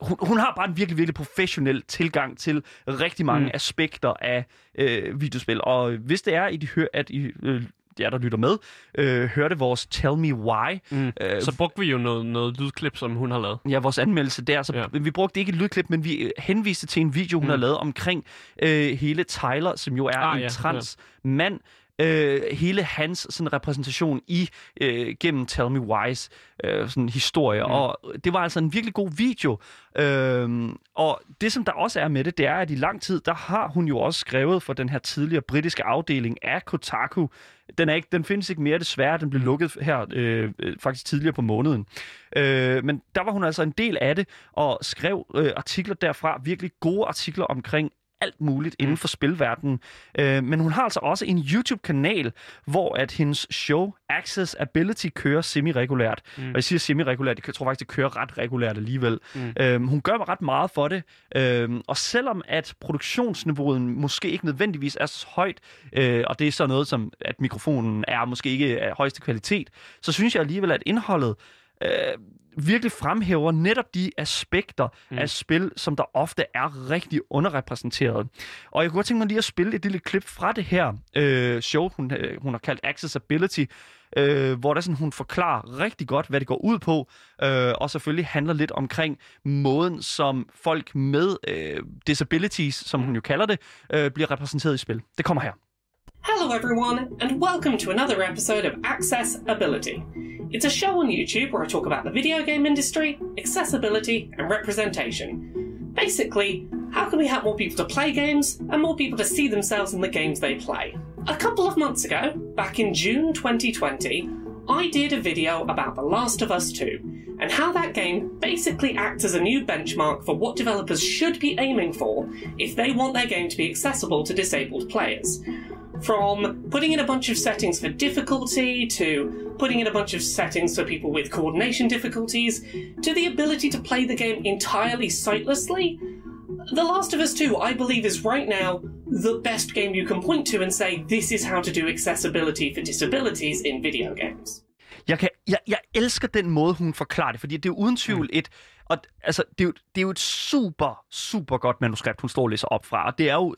hun, hun har bare en virkelig, virkelig professionel tilgang til rigtig mange Mm. aspekter af øh, videospil. Og hvis det er, at I, hører, at I øh, jer, der lytter med, øh, hørte vores Tell Me Why, Mm. øh, Så brugte vi jo noget, noget lydklip, som hun har lavet. ja, vores anmeldelse der. Så Ja. ja. vi brugte ikke et lydklip, men vi øh, henviste til en video, hun Mm. har lavet omkring øh, hele Tyler, som jo er Ah, en ja, trans mand. Øh, hele hans sådan, repræsentation i øh, gennem Tell Me Why's øh, sådan, historie. Mm. Mm. Og det var altså en virkelig god video. Øhm, og det, som der også er med det, det er, at i lang tid, der har hun jo også skrevet for den her tidligere britiske afdeling af Kotaku. Den, er ikke, den findes ikke mere desværre. Den blev lukket her øh, øh, faktisk tidligere på måneden. Øh, men der var hun altså en del af det, og skrev øh, artikler derfra. Virkelig gode artikler omkring alt muligt inden for spilverdenen. Øh, men hun har altså også en YouTube-kanal, hvor at hendes show Access Ability kører semi-regulært. Mm. Og jeg siger semi-regulært, jeg tror faktisk, det kører ret regulært alligevel. Mm. Øh, hun gør ret meget for det, øh, og selvom at produktionsniveauet måske ikke nødvendigvis er så højt, øh, og det er så noget som, at mikrofonen er måske ikke af højeste kvalitet, så synes jeg alligevel, at indholdet øh, virkelig fremhæver netop de aspekter mm. af spil, som der ofte er rigtig underrepræsenteret. Og jeg kunne godt tænke mig lige at spille et lille klip fra det her øh, show, hun, øh, hun har kaldt Accessibility, øh, hvor der sådan, hun forklarer rigtig godt, hvad det går ud på, øh, og selvfølgelig handler lidt omkring måden, som folk med øh, disabilities, som hun jo kalder det, øh, bliver repræsenteret i spil. Det kommer her. Hello, everyone, and welcome to another episode of Accessibility. It's a show on YouTube where I talk about the video game industry, accessibility, and representation. Basically, how can we help more people to play games and more people to see themselves in the games they play? A couple of months ago, back in June 2020, I did a video about The Last of Us 2 and how that game basically acts as a new benchmark for what developers should be aiming for if they want their game to be accessible to disabled players. From putting in a bunch of settings for difficulty to putting in a bunch of settings for people with coordination difficulties to the ability to play the game entirely sightlessly. The Last of Us 2, I believe, is right now the best game you can point to and say this is how to do accessibility for disabilities in video games. Jeg, kan, jeg, jeg elsker den måde, hun forklarer det, fordi det er uden tvivl et... Og, altså, det, er jo, det er jo et super, super godt manuskript, hun står og læser op fra, og det er jo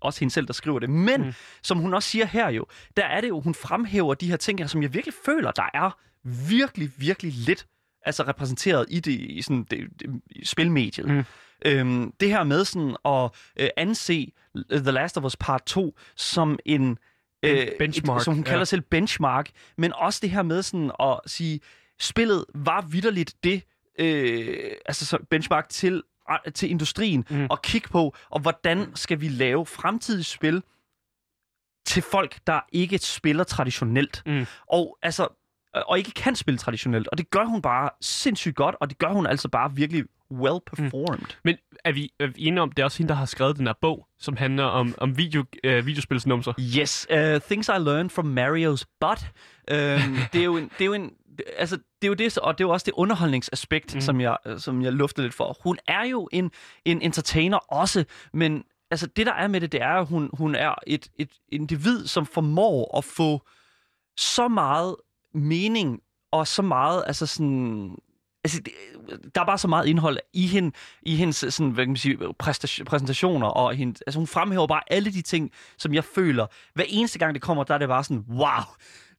også hende selv, der skriver det. Men, mm. som hun også siger her jo, der er det jo, hun fremhæver de her ting, som jeg virkelig føler, der er virkelig, virkelig lidt altså repræsenteret i det i sådan det, det, spilmediet. Mm. Øhm, det her med sådan at øh, anse The Last of Us Part 2 som en øh, benchmark, et, som hun kalder ja. selv benchmark, men også det her med sådan at sige, spillet var vidderligt det, øh, altså så benchmark til, til industrien mm. at kigge på, og hvordan skal vi lave fremtidige spil til folk, der ikke spiller traditionelt. Mm. Og altså og ikke kan spille traditionelt. Og det gør hun bare sindssygt godt, og det gør hun altså bare virkelig well performed. Men er vi, er vi enige om, det er også hende, der har skrevet den her bog, som handler om, om video, øh, videospilsnumser? Yes, uh, Things I Learned from Mario's Butt. Um, det er jo en... Det er jo en Altså, det er jo det, og det er jo også det underholdningsaspekt, mm. som, jeg, som jeg lufter lidt for. Hun er jo en, en entertainer også, men altså, det der er med det, det er, at hun, hun er et, et individ, som formår at få så meget mening og så meget, altså sådan... Altså, der er bare så meget indhold i, hende, i hendes sådan, hvad kan man sige, præsentationer, og hende, altså, hun fremhæver bare alle de ting, som jeg føler. Hver eneste gang det kommer, der er det bare sådan, wow,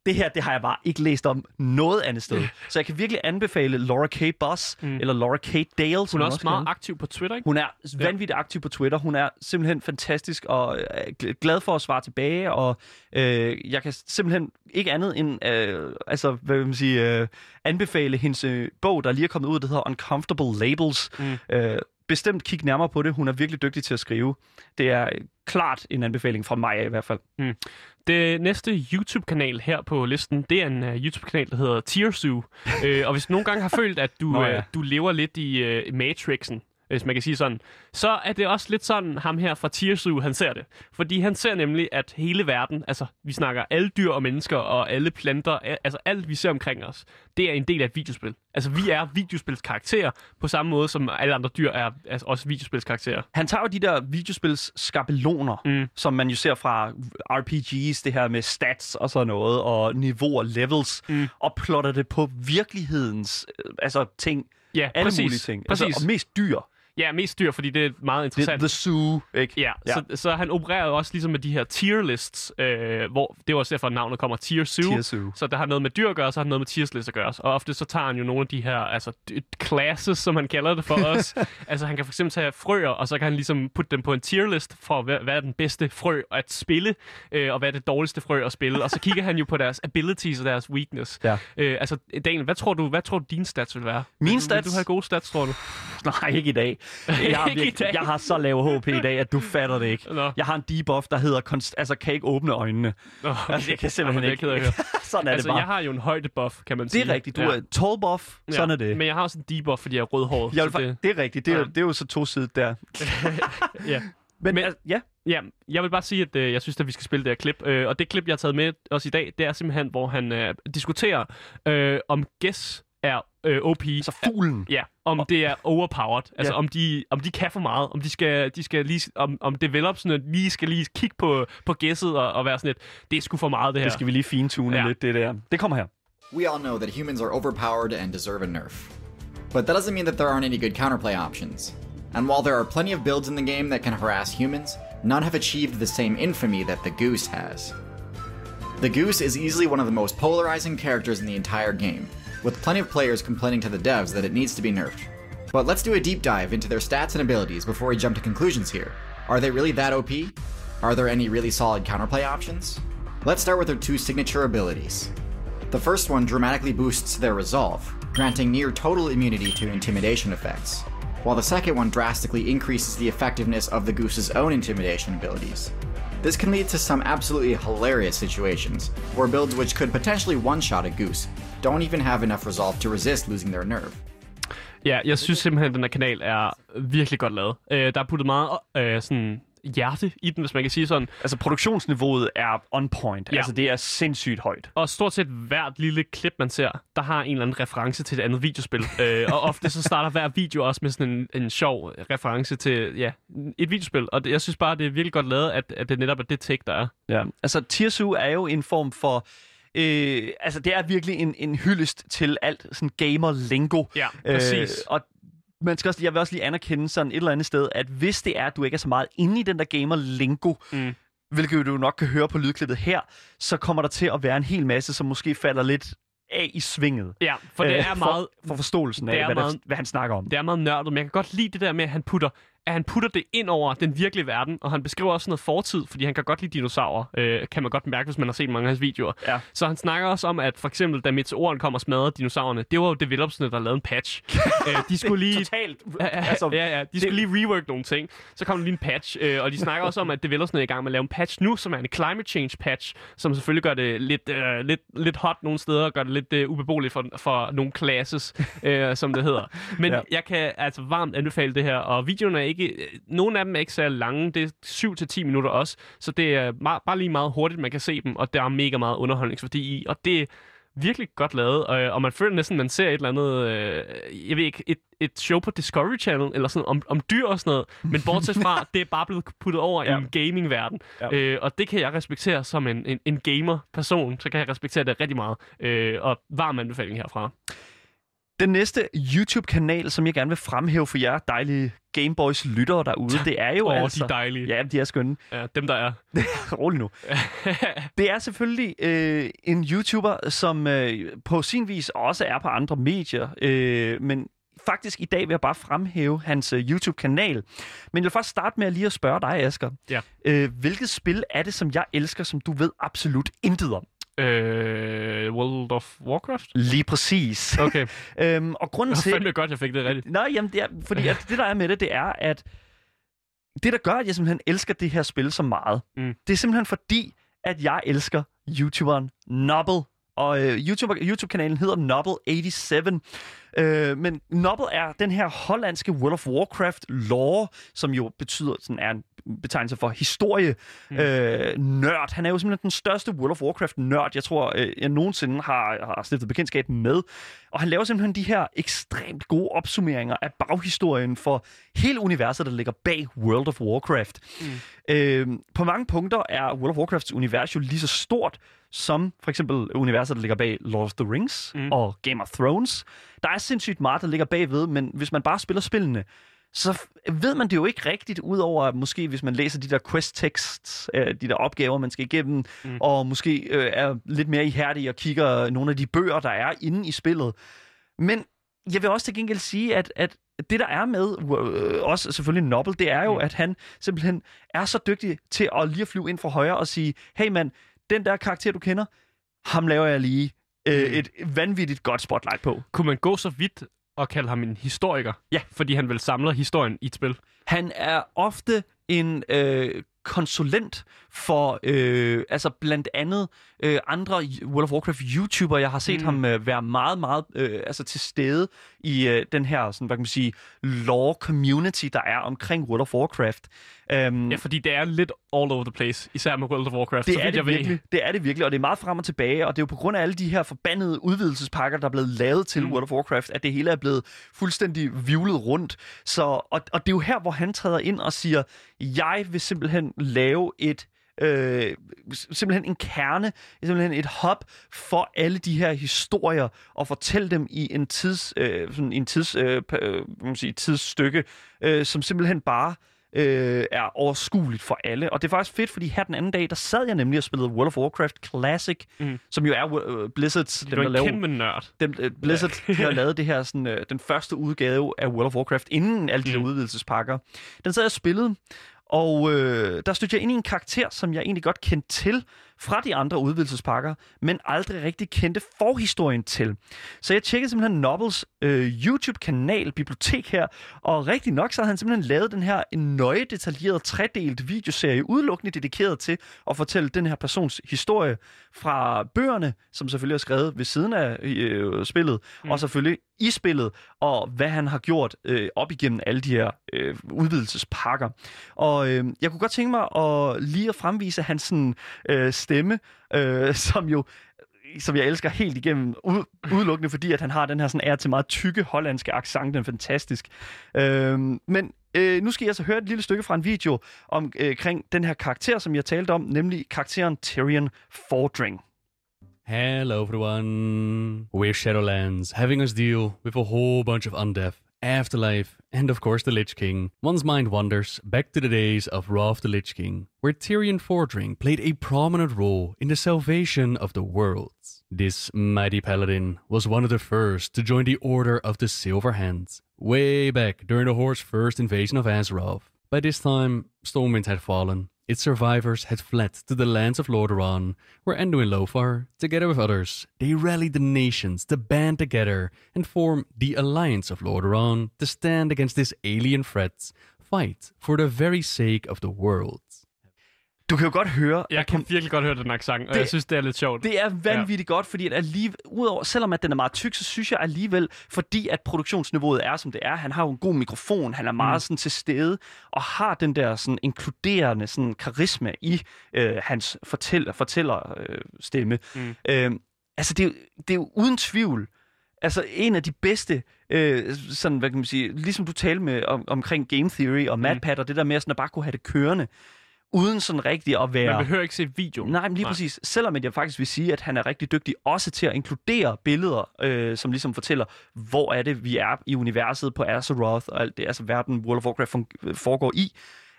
det her, det har jeg bare ikke læst om noget andet sted. Så jeg kan virkelig anbefale Laura K. Boss, mm. eller Laura K. Dale, Hun som er også meget kalder aktiv på Twitter, ikke? hun er vanvittigt aktiv på Twitter. Hun er simpelthen fantastisk og øh, gl- glad for at svare tilbage. Og øh, jeg kan simpelthen ikke andet end øh, altså, hvad vil man sige, øh, anbefale hendes øh, bog, der lige er kommet ud, der hedder Uncomfortable Labels. Mm. Øh, bestemt kig nærmere på det. Hun er virkelig dygtig til at skrive. Det er øh, klart en anbefaling fra mig i hvert fald. Det næste YouTube-kanal her på listen, det er en uh, YouTube-kanal, der hedder Tearsu. uh, og hvis du nogle gange har følt, at du, Nå ja. uh, du lever lidt i uh, Matrixen, hvis man kan sige sådan, så er det også lidt sådan, ham her fra Tiersu, han ser det. Fordi han ser nemlig, at hele verden, altså vi snakker alle dyr og mennesker og alle planter, altså alt vi ser omkring os, det er en del af et videospil. Altså vi er videospilskarakterer på samme måde, som alle andre dyr er altså, også videospilskarakterer. Han tager jo de der videospils skabeloner, mm. som man jo ser fra RPG's, det her med stats og sådan noget, og niveauer, levels, mm. og plotter det på virkelighedens øh, altså, ting. Ja, alle præcis. mulige ting. Præcis. Altså, og mest dyr. Ja, mest dyr, fordi det er meget The, interessant. the Zoo, ikke? Ja, ja. Så, så han opererer jo også ligesom med de her tier lists, øh, hvor det er også derfor, at navnet kommer Tier Zoo. Tier Zoo. Så der har noget med dyr at gøre, så har noget med tiers list at gøre. Og ofte så tager han jo nogle af de her altså, classes, som han kalder det for os. altså han kan for eksempel tage frøer, og så kan han ligesom putte dem på en tier list for, hvad, hvad er den bedste frø at spille, øh, og hvad er det dårligste frø at spille. Og så kigger han jo på deres abilities og deres weakness. Ja. Øh, altså Daniel, hvad tror du, hvad tror du dine stats vil være? Mine du- stats? Vil du have gode stats, tror du? Nej, ikke i dag. Jeg har, Ikke i dag. jeg har så lav HP i dag, at du fatter det ikke. Nå. Jeg har en debuff, der hedder, konst- altså kan ikke åbne øjnene. Okay. Altså, jeg kan simpelthen Jamen, ikke. Det jeg høre. sådan er altså, det bare. jeg har jo en højdebuff, kan man Det sige. er rigtigt. Du er tall buff. Sådan er det. Men jeg har også en debuff, fordi jeg er rødhåret. Jeg vil, det, det er rigtigt. Det er, Ja. det er jo så to sider der. ja. Men, Men- altså, ja, ja, jeg vil bare sige, at øh, jeg synes, at vi skal spille det her klip. Øh, og det klip, jeg har taget med os i dag, det er simpelthen, hvor han øh, diskuterer, øh, om Guess er øh, OP. altså fuglen. Ja, om det er overpowered. Altså Ja. om, de, om de kan for meget. Om de skal, de skal lige, om, om developsene lige skal lige kigge på, på guesset og, og være sådan lidt, det er sgu for meget det her. Det skal vi lige fintune Ja. lidt, det der. Det kommer her. We all know that humans are overpowered and deserve a nerf. But that doesn't mean that there aren't any good counterplay options. And while there are plenty of builds in the game that can harass humans, none have achieved the same infamy that the Goose has. The Goose is easily one of the most polarizing characters in the entire game, with plenty of players complaining to the devs that it needs to be nerfed. But let's do a deep dive into their stats and abilities before we jump to conclusions here. Are they really that OP? Are there any really solid counterplay options? Let's start with their two signature abilities. The first one dramatically boosts their resolve, granting near total immunity to intimidation effects, while the second one drastically increases the effectiveness of the Goose's own intimidation abilities. This can lead to some absolutely hilarious situations, where builds which could potentially one shot a Goose don't even have enough resolve to resist losing their nerve. Ja, jeg synes simpelthen, at den her kanal er virkelig godt lavet. Øh, der er puttet meget øh, sådan hjerte i den, hvis man kan sige sådan. Altså produktionsniveauet er on point. Ja. Altså det er sindssygt højt. Og stort set hvert lille klip, man ser, der har en eller anden reference til et andet videospil. øh, og ofte så starter hver video også med sådan en, en sjov reference til ja, et videospil. Og det, jeg synes bare, det er virkelig godt lavet, at, at det netop er det take, der er. Ja. Altså Tirsu er jo en form for... Øh, altså det er virkelig en, en hyldest til alt sådan gamer-lingo. Ja, præcis. Øh, og man skal også, jeg vil også lige anerkende sådan et eller andet sted, at hvis det er, at du ikke er så meget inde i den der gamer-lingo, Mm. hvilket du nok kan høre på lydklippet her, så kommer der til at være en hel masse, som måske falder lidt af i svinget. Ja, for det Øh, er meget, For, for forståelsen af, hvad, meget- der, hvad han snakker om. det er meget nørdet, men jeg kan godt lide det der med, at han putter at han putter det ind over den virkelige verden, og han beskriver også noget fortid, fordi han kan godt lide dinosaurer, øh, kan man godt mærke, hvis man har set mange af hans videoer. Ja. Så han snakker også om, at for eksempel, da meteoren kom og smadrede dinosaurerne, det var jo developsene, der lavede en patch. øh, de skulle lige... Totalt. Altså, ja, ja, de skulle lige rework nogle ting. Så kom der lige en patch, øh, og de snakker også om, at developerne er i gang med at lave en patch nu, som er en climate change patch, som selvfølgelig gør det lidt, øh, lidt, lidt hot nogle steder, og gør det lidt øh, ubeboeligt for, for nogle classes, øh, som det hedder. Men Ja. jeg kan altså varmt anbefale det her, og videoerne er ikke... øh, Nogle af dem er ikke så lange, det er 7-10 minutter også, så det er meget, bare lige meget hurtigt, man kan se dem, og der er mega meget underholdningsværdi i, og det virkelig godt lavet, øh, og man føler næsten, man ser et eller andet, øh, jeg ved ikke, et, et show på Discovery Channel, eller sådan om, om dyr og sådan noget, men bortset fra, det er bare blevet puttet over ja. I en gaming-verden, ja. øh, og det kan jeg respektere som en, en, en gamer-person, så kan jeg respektere det rigtig meget, øh, og varm anbefaling herfra. Den næste YouTube-kanal, som jeg gerne vil fremhæve for jer dejlige Gameboys lyttere derude, det er jo Åh, altså... de dejlige. Ja, de er skønne. Ja, dem der er. Rolig nu. Det er selvfølgelig øh, en YouTuber, som øh, på sin vis også er på andre medier, øh, men faktisk i dag vil jeg bare fremhæve hans øh, YouTube-kanal. Men jeg vil først starte med at lige at spørge dig, Asger. Ja. Øh, hvilket spil er det, som jeg elsker, som du ved absolut intet om? Øh, World of Warcraft? Lige præcis. Okay. øhm, og grunden Det til... var fandme godt, jeg fik det rigtigt. Nej, jamen det er, fordi at det der er med det, det er, at det der gør, at jeg simpelthen elsker det her spil så meget, Mm. det er simpelthen fordi, at jeg elsker YouTuberen Nobble. Og øh, YouTuber, YouTube-kanalen hedder Nobble87. Øh, men Nobbel er den her hollandske World of Warcraft lore, som jo betyder, sådan er en betegnelse for historie mm. øh, nørd. Han er jo simpelthen den største World of Warcraft nørd, jeg tror, øh, jeg nogensinde har, har stiftet bekendtskab med. Og han laver simpelthen de her ekstremt gode opsummeringer af baghistorien for hele universet, der ligger bag World of Warcraft. Mm. Øh, på mange punkter er World of Warcrafts univers jo lige så stort som for eksempel universet, der ligger bag Lord of the Rings mm. og Game of Thrones. Der er sindssygt meget, der ligger bagved, men hvis man bare spiller spillene, så ved man det jo ikke rigtigt, udover at måske hvis man læser de der quest texts, øh, de der opgaver, man skal igennem, mm. og måske øh, er lidt mere ihærdig og kigger nogle af de bøger, der er inde i spillet. Men jeg vil også til gengæld sige, at, at det, der er med, øh, også selvfølgelig Nobel, det er jo, mm. at han simpelthen er så dygtig til at lige flyve ind fra højre og sige, hey mand, den der karakter, du kender, ham laver jeg lige øh, et vanvittigt godt spotlight på. Kunne man gå så vidt og kalde ham en historiker? Ja. Fordi han vel samler historien i et spil. Han er ofte en øh, konsulent for øh, altså blandt andet øh, andre World of Warcraft YouTubere. Jeg har set mm. ham øh, være meget, meget øh, altså til stede i øh, den her, sådan, hvad kan man sige, lore community, der er omkring World of Warcraft. Um, Ja, fordi det er lidt all over the place, især med World of Warcraft. så det er vidt det jeg ved. virkelig. Det er det virkelig, og det er meget frem og tilbage, og det er jo på grund af alle de her forbandede udvidelsespakker, der er blevet lavet til mm. World of Warcraft, at det hele er blevet fuldstændig vivlet rundt. Så, og, og det er jo her, hvor han træder ind og siger, jeg vil simpelthen lave et øh, simpelthen en kerne, simpelthen et hop for alle de her historier og fortælle dem i en tids øh, sådan en tids øh, øh, man sige, tidsstykke, øh, som simpelthen bare øh, er overskueligt for alle. Og det er faktisk fedt, fordi her den anden dag, der sad jeg nemlig og spillede World of Warcraft Classic, mm. som jo er øh, Blizzards... Det var en kæmpe nørd. Dem, øh, Blizzard ja. har lavet det her, sådan, øh, den første udgave af World of Warcraft, inden alle de der Mm. udvidelsespakker. Den sad jeg og spillede, og øh, der stødte jeg ind i en karakter, som jeg egentlig godt kendte til fra de andre udvidelsespakker, men aldrig rigtig kendte forhistorien til. Så jeg tjekkede simpelthen Nobels øh, YouTube-kanal, bibliotek her, og rigtig nok så havde han simpelthen lavet den her nøje detaljeret tredelt videoserie, udelukkende dedikeret til at fortælle den her persons historie fra bøgerne, som selvfølgelig er skrevet ved siden af øh, spillet, mm. og selvfølgelig i spillet, og hvad han har gjort øh, op igennem alle de her øh, udvidelsespakker. Og øh, jeg kunne godt tænke mig at lige at fremvise hans sådan, øh, stemme, øh, som jo som jeg elsker helt igennem, ud, udelukkende fordi, at han har den her sådan er til meget tykke hollandske accent, den er fantastisk. Øhm, men øh, nu skal jeg så høre et lille stykke fra en video om, øh, den her karakter, som jeg talte om, nemlig karakteren Tyrion Fordring. Hello, everyone. We're Shadowlands, having us deal with a whole bunch of undeath, afterlife, and of course the Lich King. One's mind wanders back to the days of Wrath the Lich King, where Tyrion Fordring played a prominent role in the salvation of the worlds. This mighty paladin was one of the first to join the Order of the Silver Hands, way back during the Horde's first invasion of Azeroth. By this time, Stormwind had fallen. Its survivors had fled to the lands of Lordaeron, where Anduin Lothar, together with others, they rallied the nations to band together and form the Alliance of Lordaeron to stand against this alien threat, fight for the very sake of the world. Du kan jo godt høre... Jeg kan virkelig godt høre den accent, og Det- jeg synes, det er lidt sjovt. Det er vanvittigt ja. godt, fordi at alligevel, udover, selvom at den er meget tyk, så synes jeg alligevel, fordi at produktionsniveauet er, som det er, han har jo en god mikrofon, han er meget mm. sådan til stede, og har den der sådan inkluderende sådan karisma i øh, hans fortæller, fortæller øh, stemme. Mm. Øh, altså, det er, det er jo uden tvivl, altså en af de bedste, øh, sådan, hvad kan man sige, ligesom du talte med om, omkring game theory og MatPat, og det der med sådan at bare kunne have det kørende, uden sådan rigtig at være... Man behøver ikke se video. Nej, men lige Nej. Præcis. Selvom jeg faktisk vil sige, at han er rigtig dygtig også til at inkludere billeder, øh, som ligesom fortæller, hvor er det, vi er i universet på Azeroth og alt det, altså verden World of Warcraft fun- foregår i.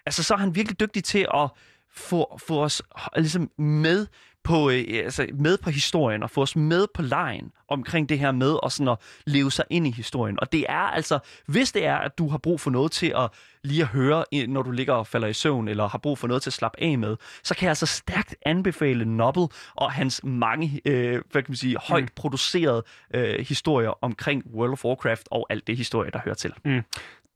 Altså, så er han virkelig dygtig til at få, få os ligesom med på, øh, altså med på historien og få os med på lejen omkring det her med og sådan at leve sig ind i historien. Og det er altså, hvis det er, at du har brug for noget til at lige at høre, når du ligger og falder i søvn, eller har brug for noget til at slappe af med, så kan jeg altså stærkt anbefale Nobel og hans mange, øh, hvad kan man sige, højt producerede øh, historier omkring World of Warcraft og alt det historie, der hører til. Mm.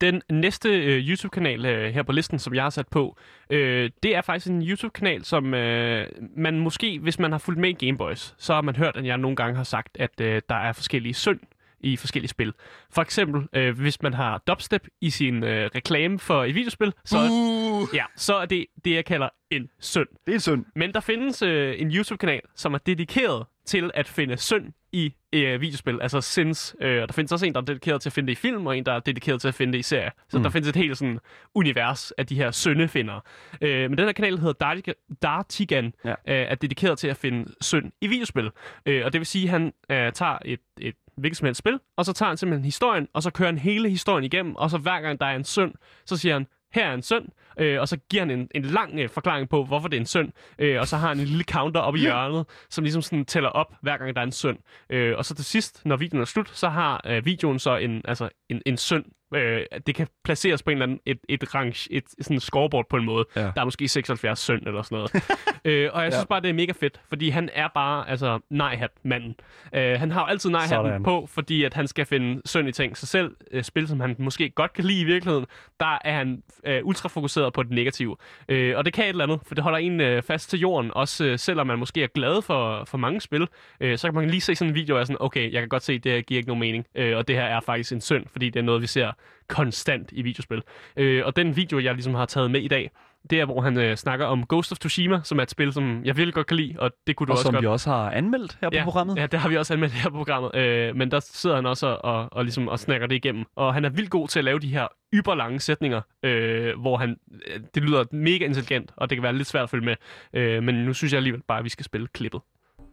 Den næste øh, YouTube-kanal øh, her på listen, som jeg har sat på, øh, det er faktisk en YouTube-kanal, som øh, man måske, hvis man har fulgt med i Gameboys, så har man hørt, at jeg nogle gange har sagt, at øh, der er forskellige synd i forskellige spil. For eksempel, øh, hvis man har dubstep i sin øh, reklame for et videospil, så, Uh. ja, så er det det, jeg kalder en synd. Det er en synd. Men der findes øh, en YouTube-kanal, som er dedikeret til at finde synd i øh, videospil, altså sins. Øh, og der findes også en, der er dedikeret til at finde det i film, og en, der er dedikeret til at finde det i serier. Så mm. der findes et helt sådan univers af de her syndefindere. Øh, men den her kanal hedder Dartigan, Dartigan Ja. øh, er dedikeret til at finde synd i videospil. Øh, og det vil sige, at han øh, tager et, et hvilket som helst spil, og så tager han simpelthen historien, og så kører han hele historien igennem, og så hver gang der er en synd, så siger han, her er en synd, øh, og så giver han en, en lang øh, forklaring på, hvorfor det er en synd, øh, og så har han en lille counter oppe i hjørnet, som ligesom sådan tæller op, hver gang der er en synd. Øh, og så til sidst, når videoen er slut, så har øh, videoen så en, altså en, en synd. Øh, det kan placeres på en eller anden, et, et, range, et sådan scoreboard på en måde. Ja. Der er måske 76 synd eller sådan noget. øh, og jeg synes Ja. bare, det er mega fedt, fordi han er bare, altså, nej-hat-manden. Øh, han har jo altid nej-hatten på, fordi at han skal finde synd i ting. Så selv øh, spil, som han måske godt kan lide i virkeligheden, der er han øh, ultra fokuseret på det negative. Øh, og det kan et eller andet, for det holder en øh, fast til jorden. Også øh, selvom man måske er glad for, for mange spil, øh, så kan man lige se sådan en video og sådan, okay, jeg kan godt se, det her giver ikke nogen mening. Øh, og det her er faktisk en synd, fordi det er noget, vi ser konstant i videospil. Øh, og den video, jeg ligesom har taget med i dag, det er, hvor han øh, snakker om Ghost of Tsushima, som er et spil, som jeg virkelig godt kan lide, og det kunne du Og også som godt vi også har anmeldt her på ja, programmet. Ja, det har vi også anmeldt her på programmet. Øh, men der sidder han også og, og, og, ligesom, og snakker det igennem. Og han er vildt god til at lave de her yberlange sætninger, øh, hvor han, øh, det lyder mega intelligent, og det kan være lidt svært at følge med. Øh, men nu synes jeg alligevel bare, at vi skal spille klippet.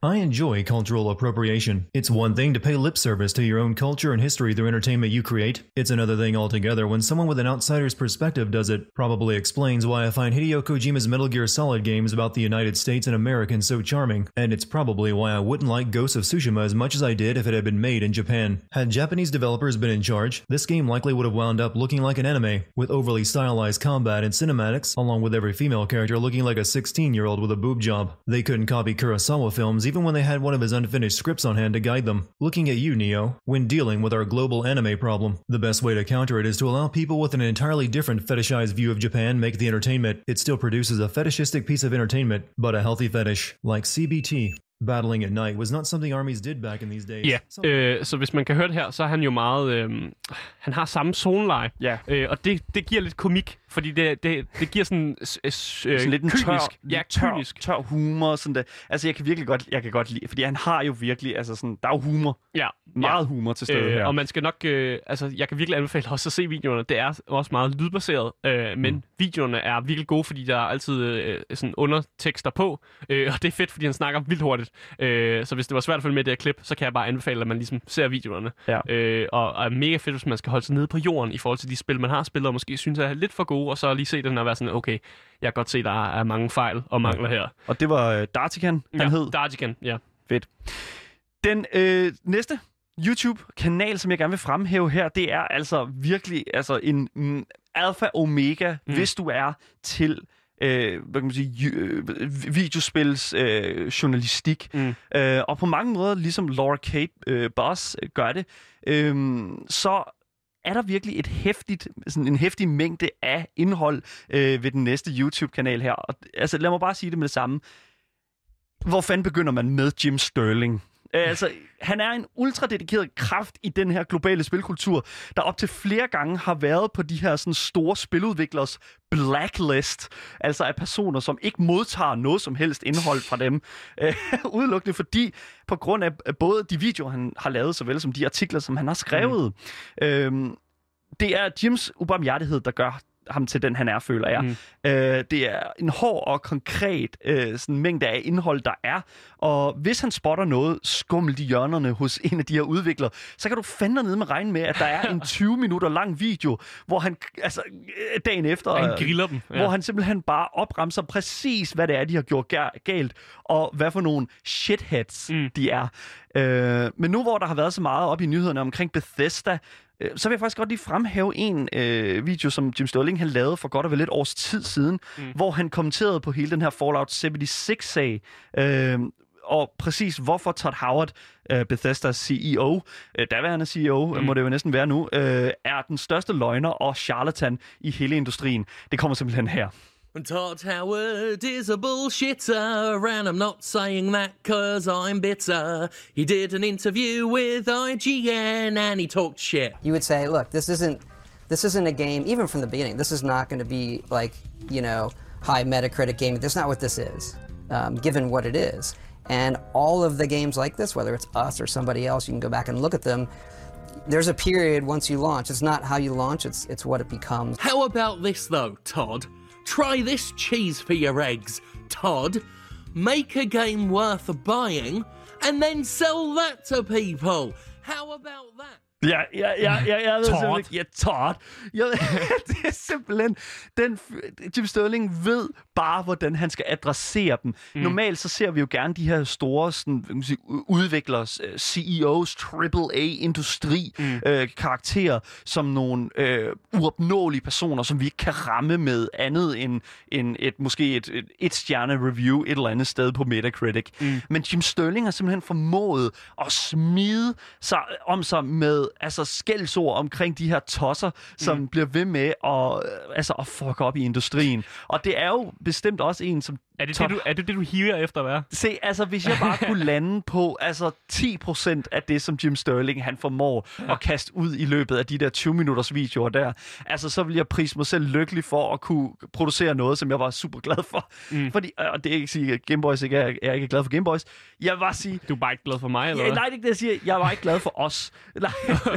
I enjoy cultural appropriation. It's one thing to pay lip service to your own culture and history through entertainment you create. It's another thing altogether when someone with an outsider's perspective does it. Probably explains why I find Hideo Kojima's Metal Gear Solid games about the United States and Americans so charming, and it's probably why I wouldn't like Ghost of Tsushima as much as I did if it had been made in Japan. Had Japanese developers been in charge, this game likely would have wound up looking like an anime, with overly stylized combat and cinematics, along with every female character looking like a 16 year old with a boob job. They couldn't copy Kurosawa films even when they had one of his unfinished scripts on hand to guide them. Looking at you, Neo, when dealing with our global anime problem, the best way to counter it is to allow people with an entirely different fetishized view of Japan make the entertainment. It still produces a fetishistic piece of entertainment, but a healthy fetish, like CBT. Battling at night was not something armies did back in these days. Ja, øh, så hvis man kan høre det her, så er han jo meget... Øh, han har samme zoneleje, Ja. øh, og det, det giver lidt komik, fordi det, det, det giver sådan... Øh, sådan lidt en kynisk. tør, ja, tør, kynisk. tør humor. Sådan der. Altså, jeg kan virkelig godt, jeg kan godt lide, fordi han har jo virkelig, altså sådan, der er jo humor. Ja, Meget ja. humor til stede her. Øh, og man skal nok, øh, altså jeg kan virkelig anbefale også at se videoerne. Det er også meget lydbaseret, øh, men mm. videoerne er virkelig gode, fordi der er altid øh, sådan undertekster på. Øh, og det er fedt, fordi han snakker vildt hurtigt. Øh, så hvis det var svært at følge med det her klip, så kan jeg bare anbefale, at man ligesom ser videoerne. Ja. Øh, og, og er mega fedt, hvis man skal holde sig nede på jorden i forhold til de spil, man har spillet, og måske synes er lidt for gode, og så lige se den og være sådan, okay, jeg kan godt se, der er mange fejl og mangler her. Og det var øh, Dartigan, han ja, hed. Dartigan, ja. Fedt. Den øh, næste YouTube-kanal, som jeg gerne vil fremhæve her, det er altså virkelig altså en mm, alfa omega, mm. hvis du er til øh, hvad kan man sige, øh, videospils øh, journalistik. Mm. Øh, og på mange måder, ligesom Laura Kate øh, Boss øh, gør det, øh, så er der virkelig et hæftigt, sådan en hæftig mængde af indhold øh, ved den næste YouTube-kanal her. Og, altså, lad mig bare sige det med det samme. Hvor fanden begynder man med Jim Sterling? Altså, han er en ultradedikeret kraft i den her globale spilkultur, der op til flere gange har været på de her sådan store spiludviklers blacklist, altså af personer, som ikke modtager noget som helst indhold fra dem, øh, udelukkende fordi, på grund af både de videoer, han har lavet, såvel som de artikler, som han har skrevet. Mm. Øhm, det er Jims ubarmhjertighed, der gør ham til den, han er, føler jeg. Mm. Øh, det er en hård og konkret øh, sådan mængde af indhold, der er. Og hvis han spotter noget skummelt i hjørnerne hos en af de her udviklere, så kan du fandme ned med regne med, at der er en 20 minutter lang video, hvor han, altså øh, dagen efter... Han griller dem, ja. Hvor han simpelthen bare opremser præcis, hvad det er, de har gjort ga- galt, og hvad for nogle shitheads mm. de er. Øh, men nu hvor der har været så meget op i nyhederne omkring Bethesda, så vil jeg faktisk godt lige fremhæve en øh, video, som Jim Sterling han lavede for godt og vel et års tid siden, mm. hvor han kommenterede på hele den her Fallout 76-sag, øh, og præcis hvorfor Todd Howard, øh, Bethesdas CEO, øh, daværende CEO, mm. må det jo næsten være nu, øh, er den største løgner og charlatan i hele industrien. Det kommer simpelthen her. Todd Howard is a bullshitter, and I'm not saying that because I'm bitter. He did an interview with IGN and he talked shit. You would say, look, this isn't this isn't a game, even from the beginning, this is not going to be like, you know, high Metacritic game. That's not what this is, um, given what it is. And all of the games like this, whether it's us or somebody else, you can go back and look at them. There's a period once you launch. It's not how you launch, it's, it's what it becomes. How about this though, Todd? Try this cheese for your eggs, Todd. Make a game worth buying and then sell that to people. How about that? Ja, ja, ja, ja, jeg ved simpelthen ikke. Ja, Todd. Jeg, det er simpelthen... Den, Jim Sterling ved bare, hvordan han skal adressere dem. Mm. Normalt så ser vi jo gerne de her store sådan, kan sige, udviklers, øh, CEOs, AAA-industri mm. øh, karakterer som nogle øh, uopnåelige personer, som vi ikke kan ramme med andet end, end et, måske et, et, et stjerne review et eller andet sted på Metacritic. Mm. Men Jim Sterling har simpelthen formået at smide sig om sig med altså skældsord omkring de her tosser, som mm. bliver ved med at, øh, altså, at fuck op i industrien. Og det er jo bestemt også en, som Er det, det, du, er det det, du hiver efter, hvad? Se, altså hvis jeg bare kunne lande på altså 10% af det, som Jim Sterling han formår ja. at kaste ud i løbet af de der 20 minutters videoer der, altså så vil jeg prise mig selv lykkelig for at kunne producere noget, som jeg var super glad for. Mm. Fordi, og det er ikke at sige, at Gameboys ikke er, jeg er ikke glad for Gameboys. Jeg vil bare sige... Du er bare ikke glad for mig, eller Ja, nej, det er ikke det, jeg siger. Jeg var ikke glad for os. Nej,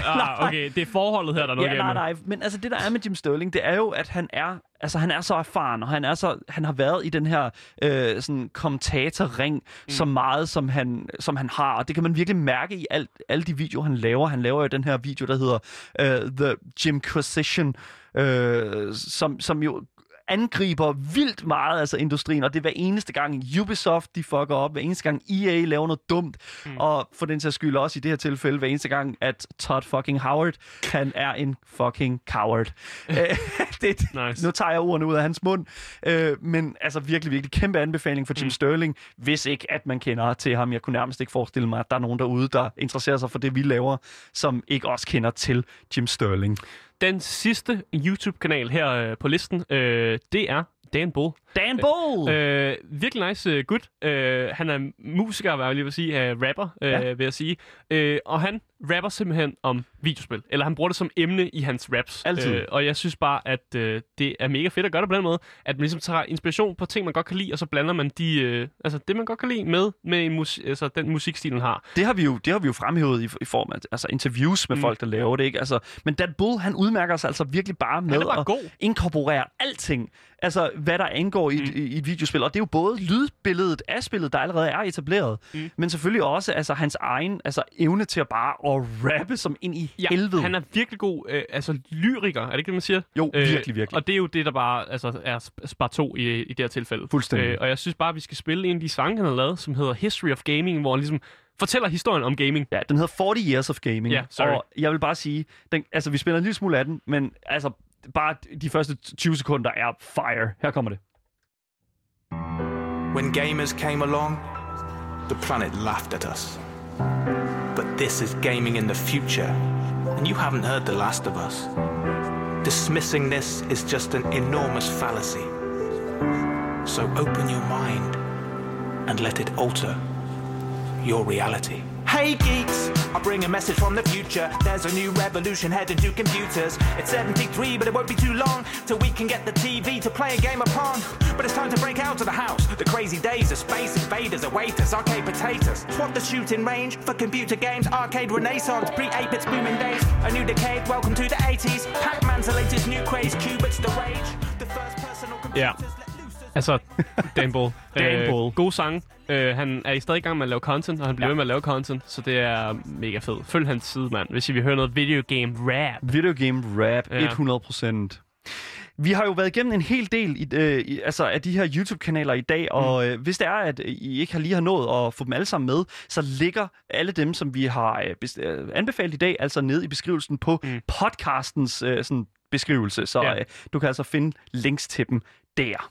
ah, okay, det er forholdet her, der er noget ja, nej, nej. Men altså, det der er med Jim Sterling, det er jo, at han er, altså, han er så erfaren, og han, er så, han har været i den her øh, sådan, kommentatorring mm. så meget, som han, som han har. Og det kan man virkelig mærke i alt, alle de videoer, han laver. Han laver jo den her video, der hedder øh, The Jimquisition, øh, som, som jo angriber vildt meget altså industrien, og det er hver eneste gang Ubisoft de fucker op, hver eneste gang EA laver noget dumt, mm. og for den sags skyld også i det her tilfælde, hver eneste gang, at Todd fucking Howard, han er en fucking coward. Øh, det, Nice. Nu tager jeg ordene ud af hans mund, øh, men altså virkelig, virkelig kæmpe anbefaling for Jim mm. Sterling, hvis ikke at man kender til ham. Jeg kunne nærmest ikke forestille mig, at der er nogen derude, der interesserer sig for det, vi laver, som ikke også kender til Jim Sterling. Den sidste YouTube-kanal her øh, på listen, øh, det er Dan Bull. Dan Bull! Øh, virkelig nice øh, gut. Øh, han er musiker, hvad jeg lige vil sige, øh, rapper, øh, Ja. vil jeg sige. Øh, og han rapper simpelthen om videospil. Eller han bruger det som emne i hans raps. Altid. Øh, og jeg synes bare, at øh, det er mega fedt at gøre det på den måde. At man ligesom tager inspiration på ting, man godt kan lide, og så blander man de, øh, altså det, man godt kan lide med, med mus- altså, den musikstil, han har. Det har vi jo, det har vi jo fremhævet i, i form af altså, interviews med mm. Folk, der laver det. Ikke? Altså, men Dan Bull, han udmærker sig altså virkelig bare med bare at god. inkorporere alting. Altså, hvad der angår i, mm. i, i et videospil. Og det er jo både lydbilledet af spillet, der allerede er etableret, mm. men selvfølgelig også altså, hans egen altså, evne til at bare at rappe som ind i Ja, helvede. han er virkelig god, øh, altså lyriker, er det ikke det, man siger? Jo, virkelig, virkelig. Og det er jo det, der bare altså, er sp- spar 2 i, i det her tilfælde. Fuldstændig. Øh, og jeg synes bare, vi skal spille en af de sange, han har lavet, som hedder History of Gaming, hvor han ligesom fortæller historien om gaming. Ja, den hedder 40 Years of Gaming. Ja, sorry. Og jeg vil bare sige, den, altså, vi spiller en lille smule af den, men altså, bare de første 20 sekunder er fire. Her kommer det. When gamers came along, the planet laughed at us. But this is gaming in the future, and you haven't heard the last of us. Dismissing this is just an enormous fallacy. So open your mind and let it alter your reality. Hey geeks, I bring a message from the future. There's a new revolution heading to computers. It's 73, but it won't be too long till we can get the TV to play a game of Pong. But it's time to break out of the house. The crazy days of space invaders await us, arcade potatoes. Swap the shooting range for computer games, arcade renaissance, pre-8 bits booming days. A new decade, welcome to the 80s. Pac-Man's the latest new craze, Cubits the rage. The first personal Ja. Altså, Dan Bull. Dan Bull. God sang. Øh, han er i stadig i gang med at lave content, og han bliver Ja. ved med at lave content, så det er mega fedt. Følg hans side, mand, hvis I vil høre noget video game rap. Video game rap, Ja. 100%. Vi har jo været igennem en hel del i, øh, i, altså af de her YouTube-kanaler i dag, og øh, hvis det er, at I ikke har lige har nået at få dem alle sammen med, så ligger alle dem, som vi har øh, bes- øh, anbefalet i dag, altså nede i beskrivelsen på mm. podcastens øh, sådan, beskrivelse. Så Ja. øh, du kan altså finde links til dem der.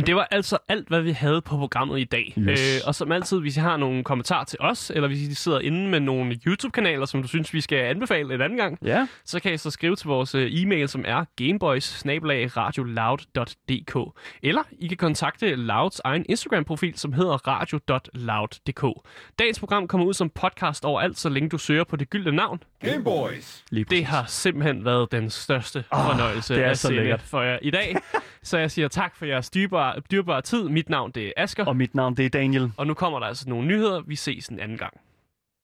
Men det var altså alt, hvad vi havde på programmet i dag. Yes. Øh, og som altid, hvis I har nogle kommentarer til os, eller hvis I sidder inde med nogle YouTube-kanaler, som du synes, vi skal anbefale en anden gang, ja. så kan I så skrive til vores øh, e-mail, som er gameboys Eller I kan kontakte Louds egen Instagram-profil, som hedder radio.loud.dk. Dagens program kommer ud som podcast overalt, så længe du søger på det gyldne navn. Gameboys. Det har simpelthen været den største Åh, fornøjelse det er at så lækkert. for jer i dag. så jeg siger tak for jeres dyrbare, dyrbare tid. Mit navn det er Asker. Og mit navn det er Daniel. Og nu kommer der altså nogle nyheder. Vi ses en anden gang.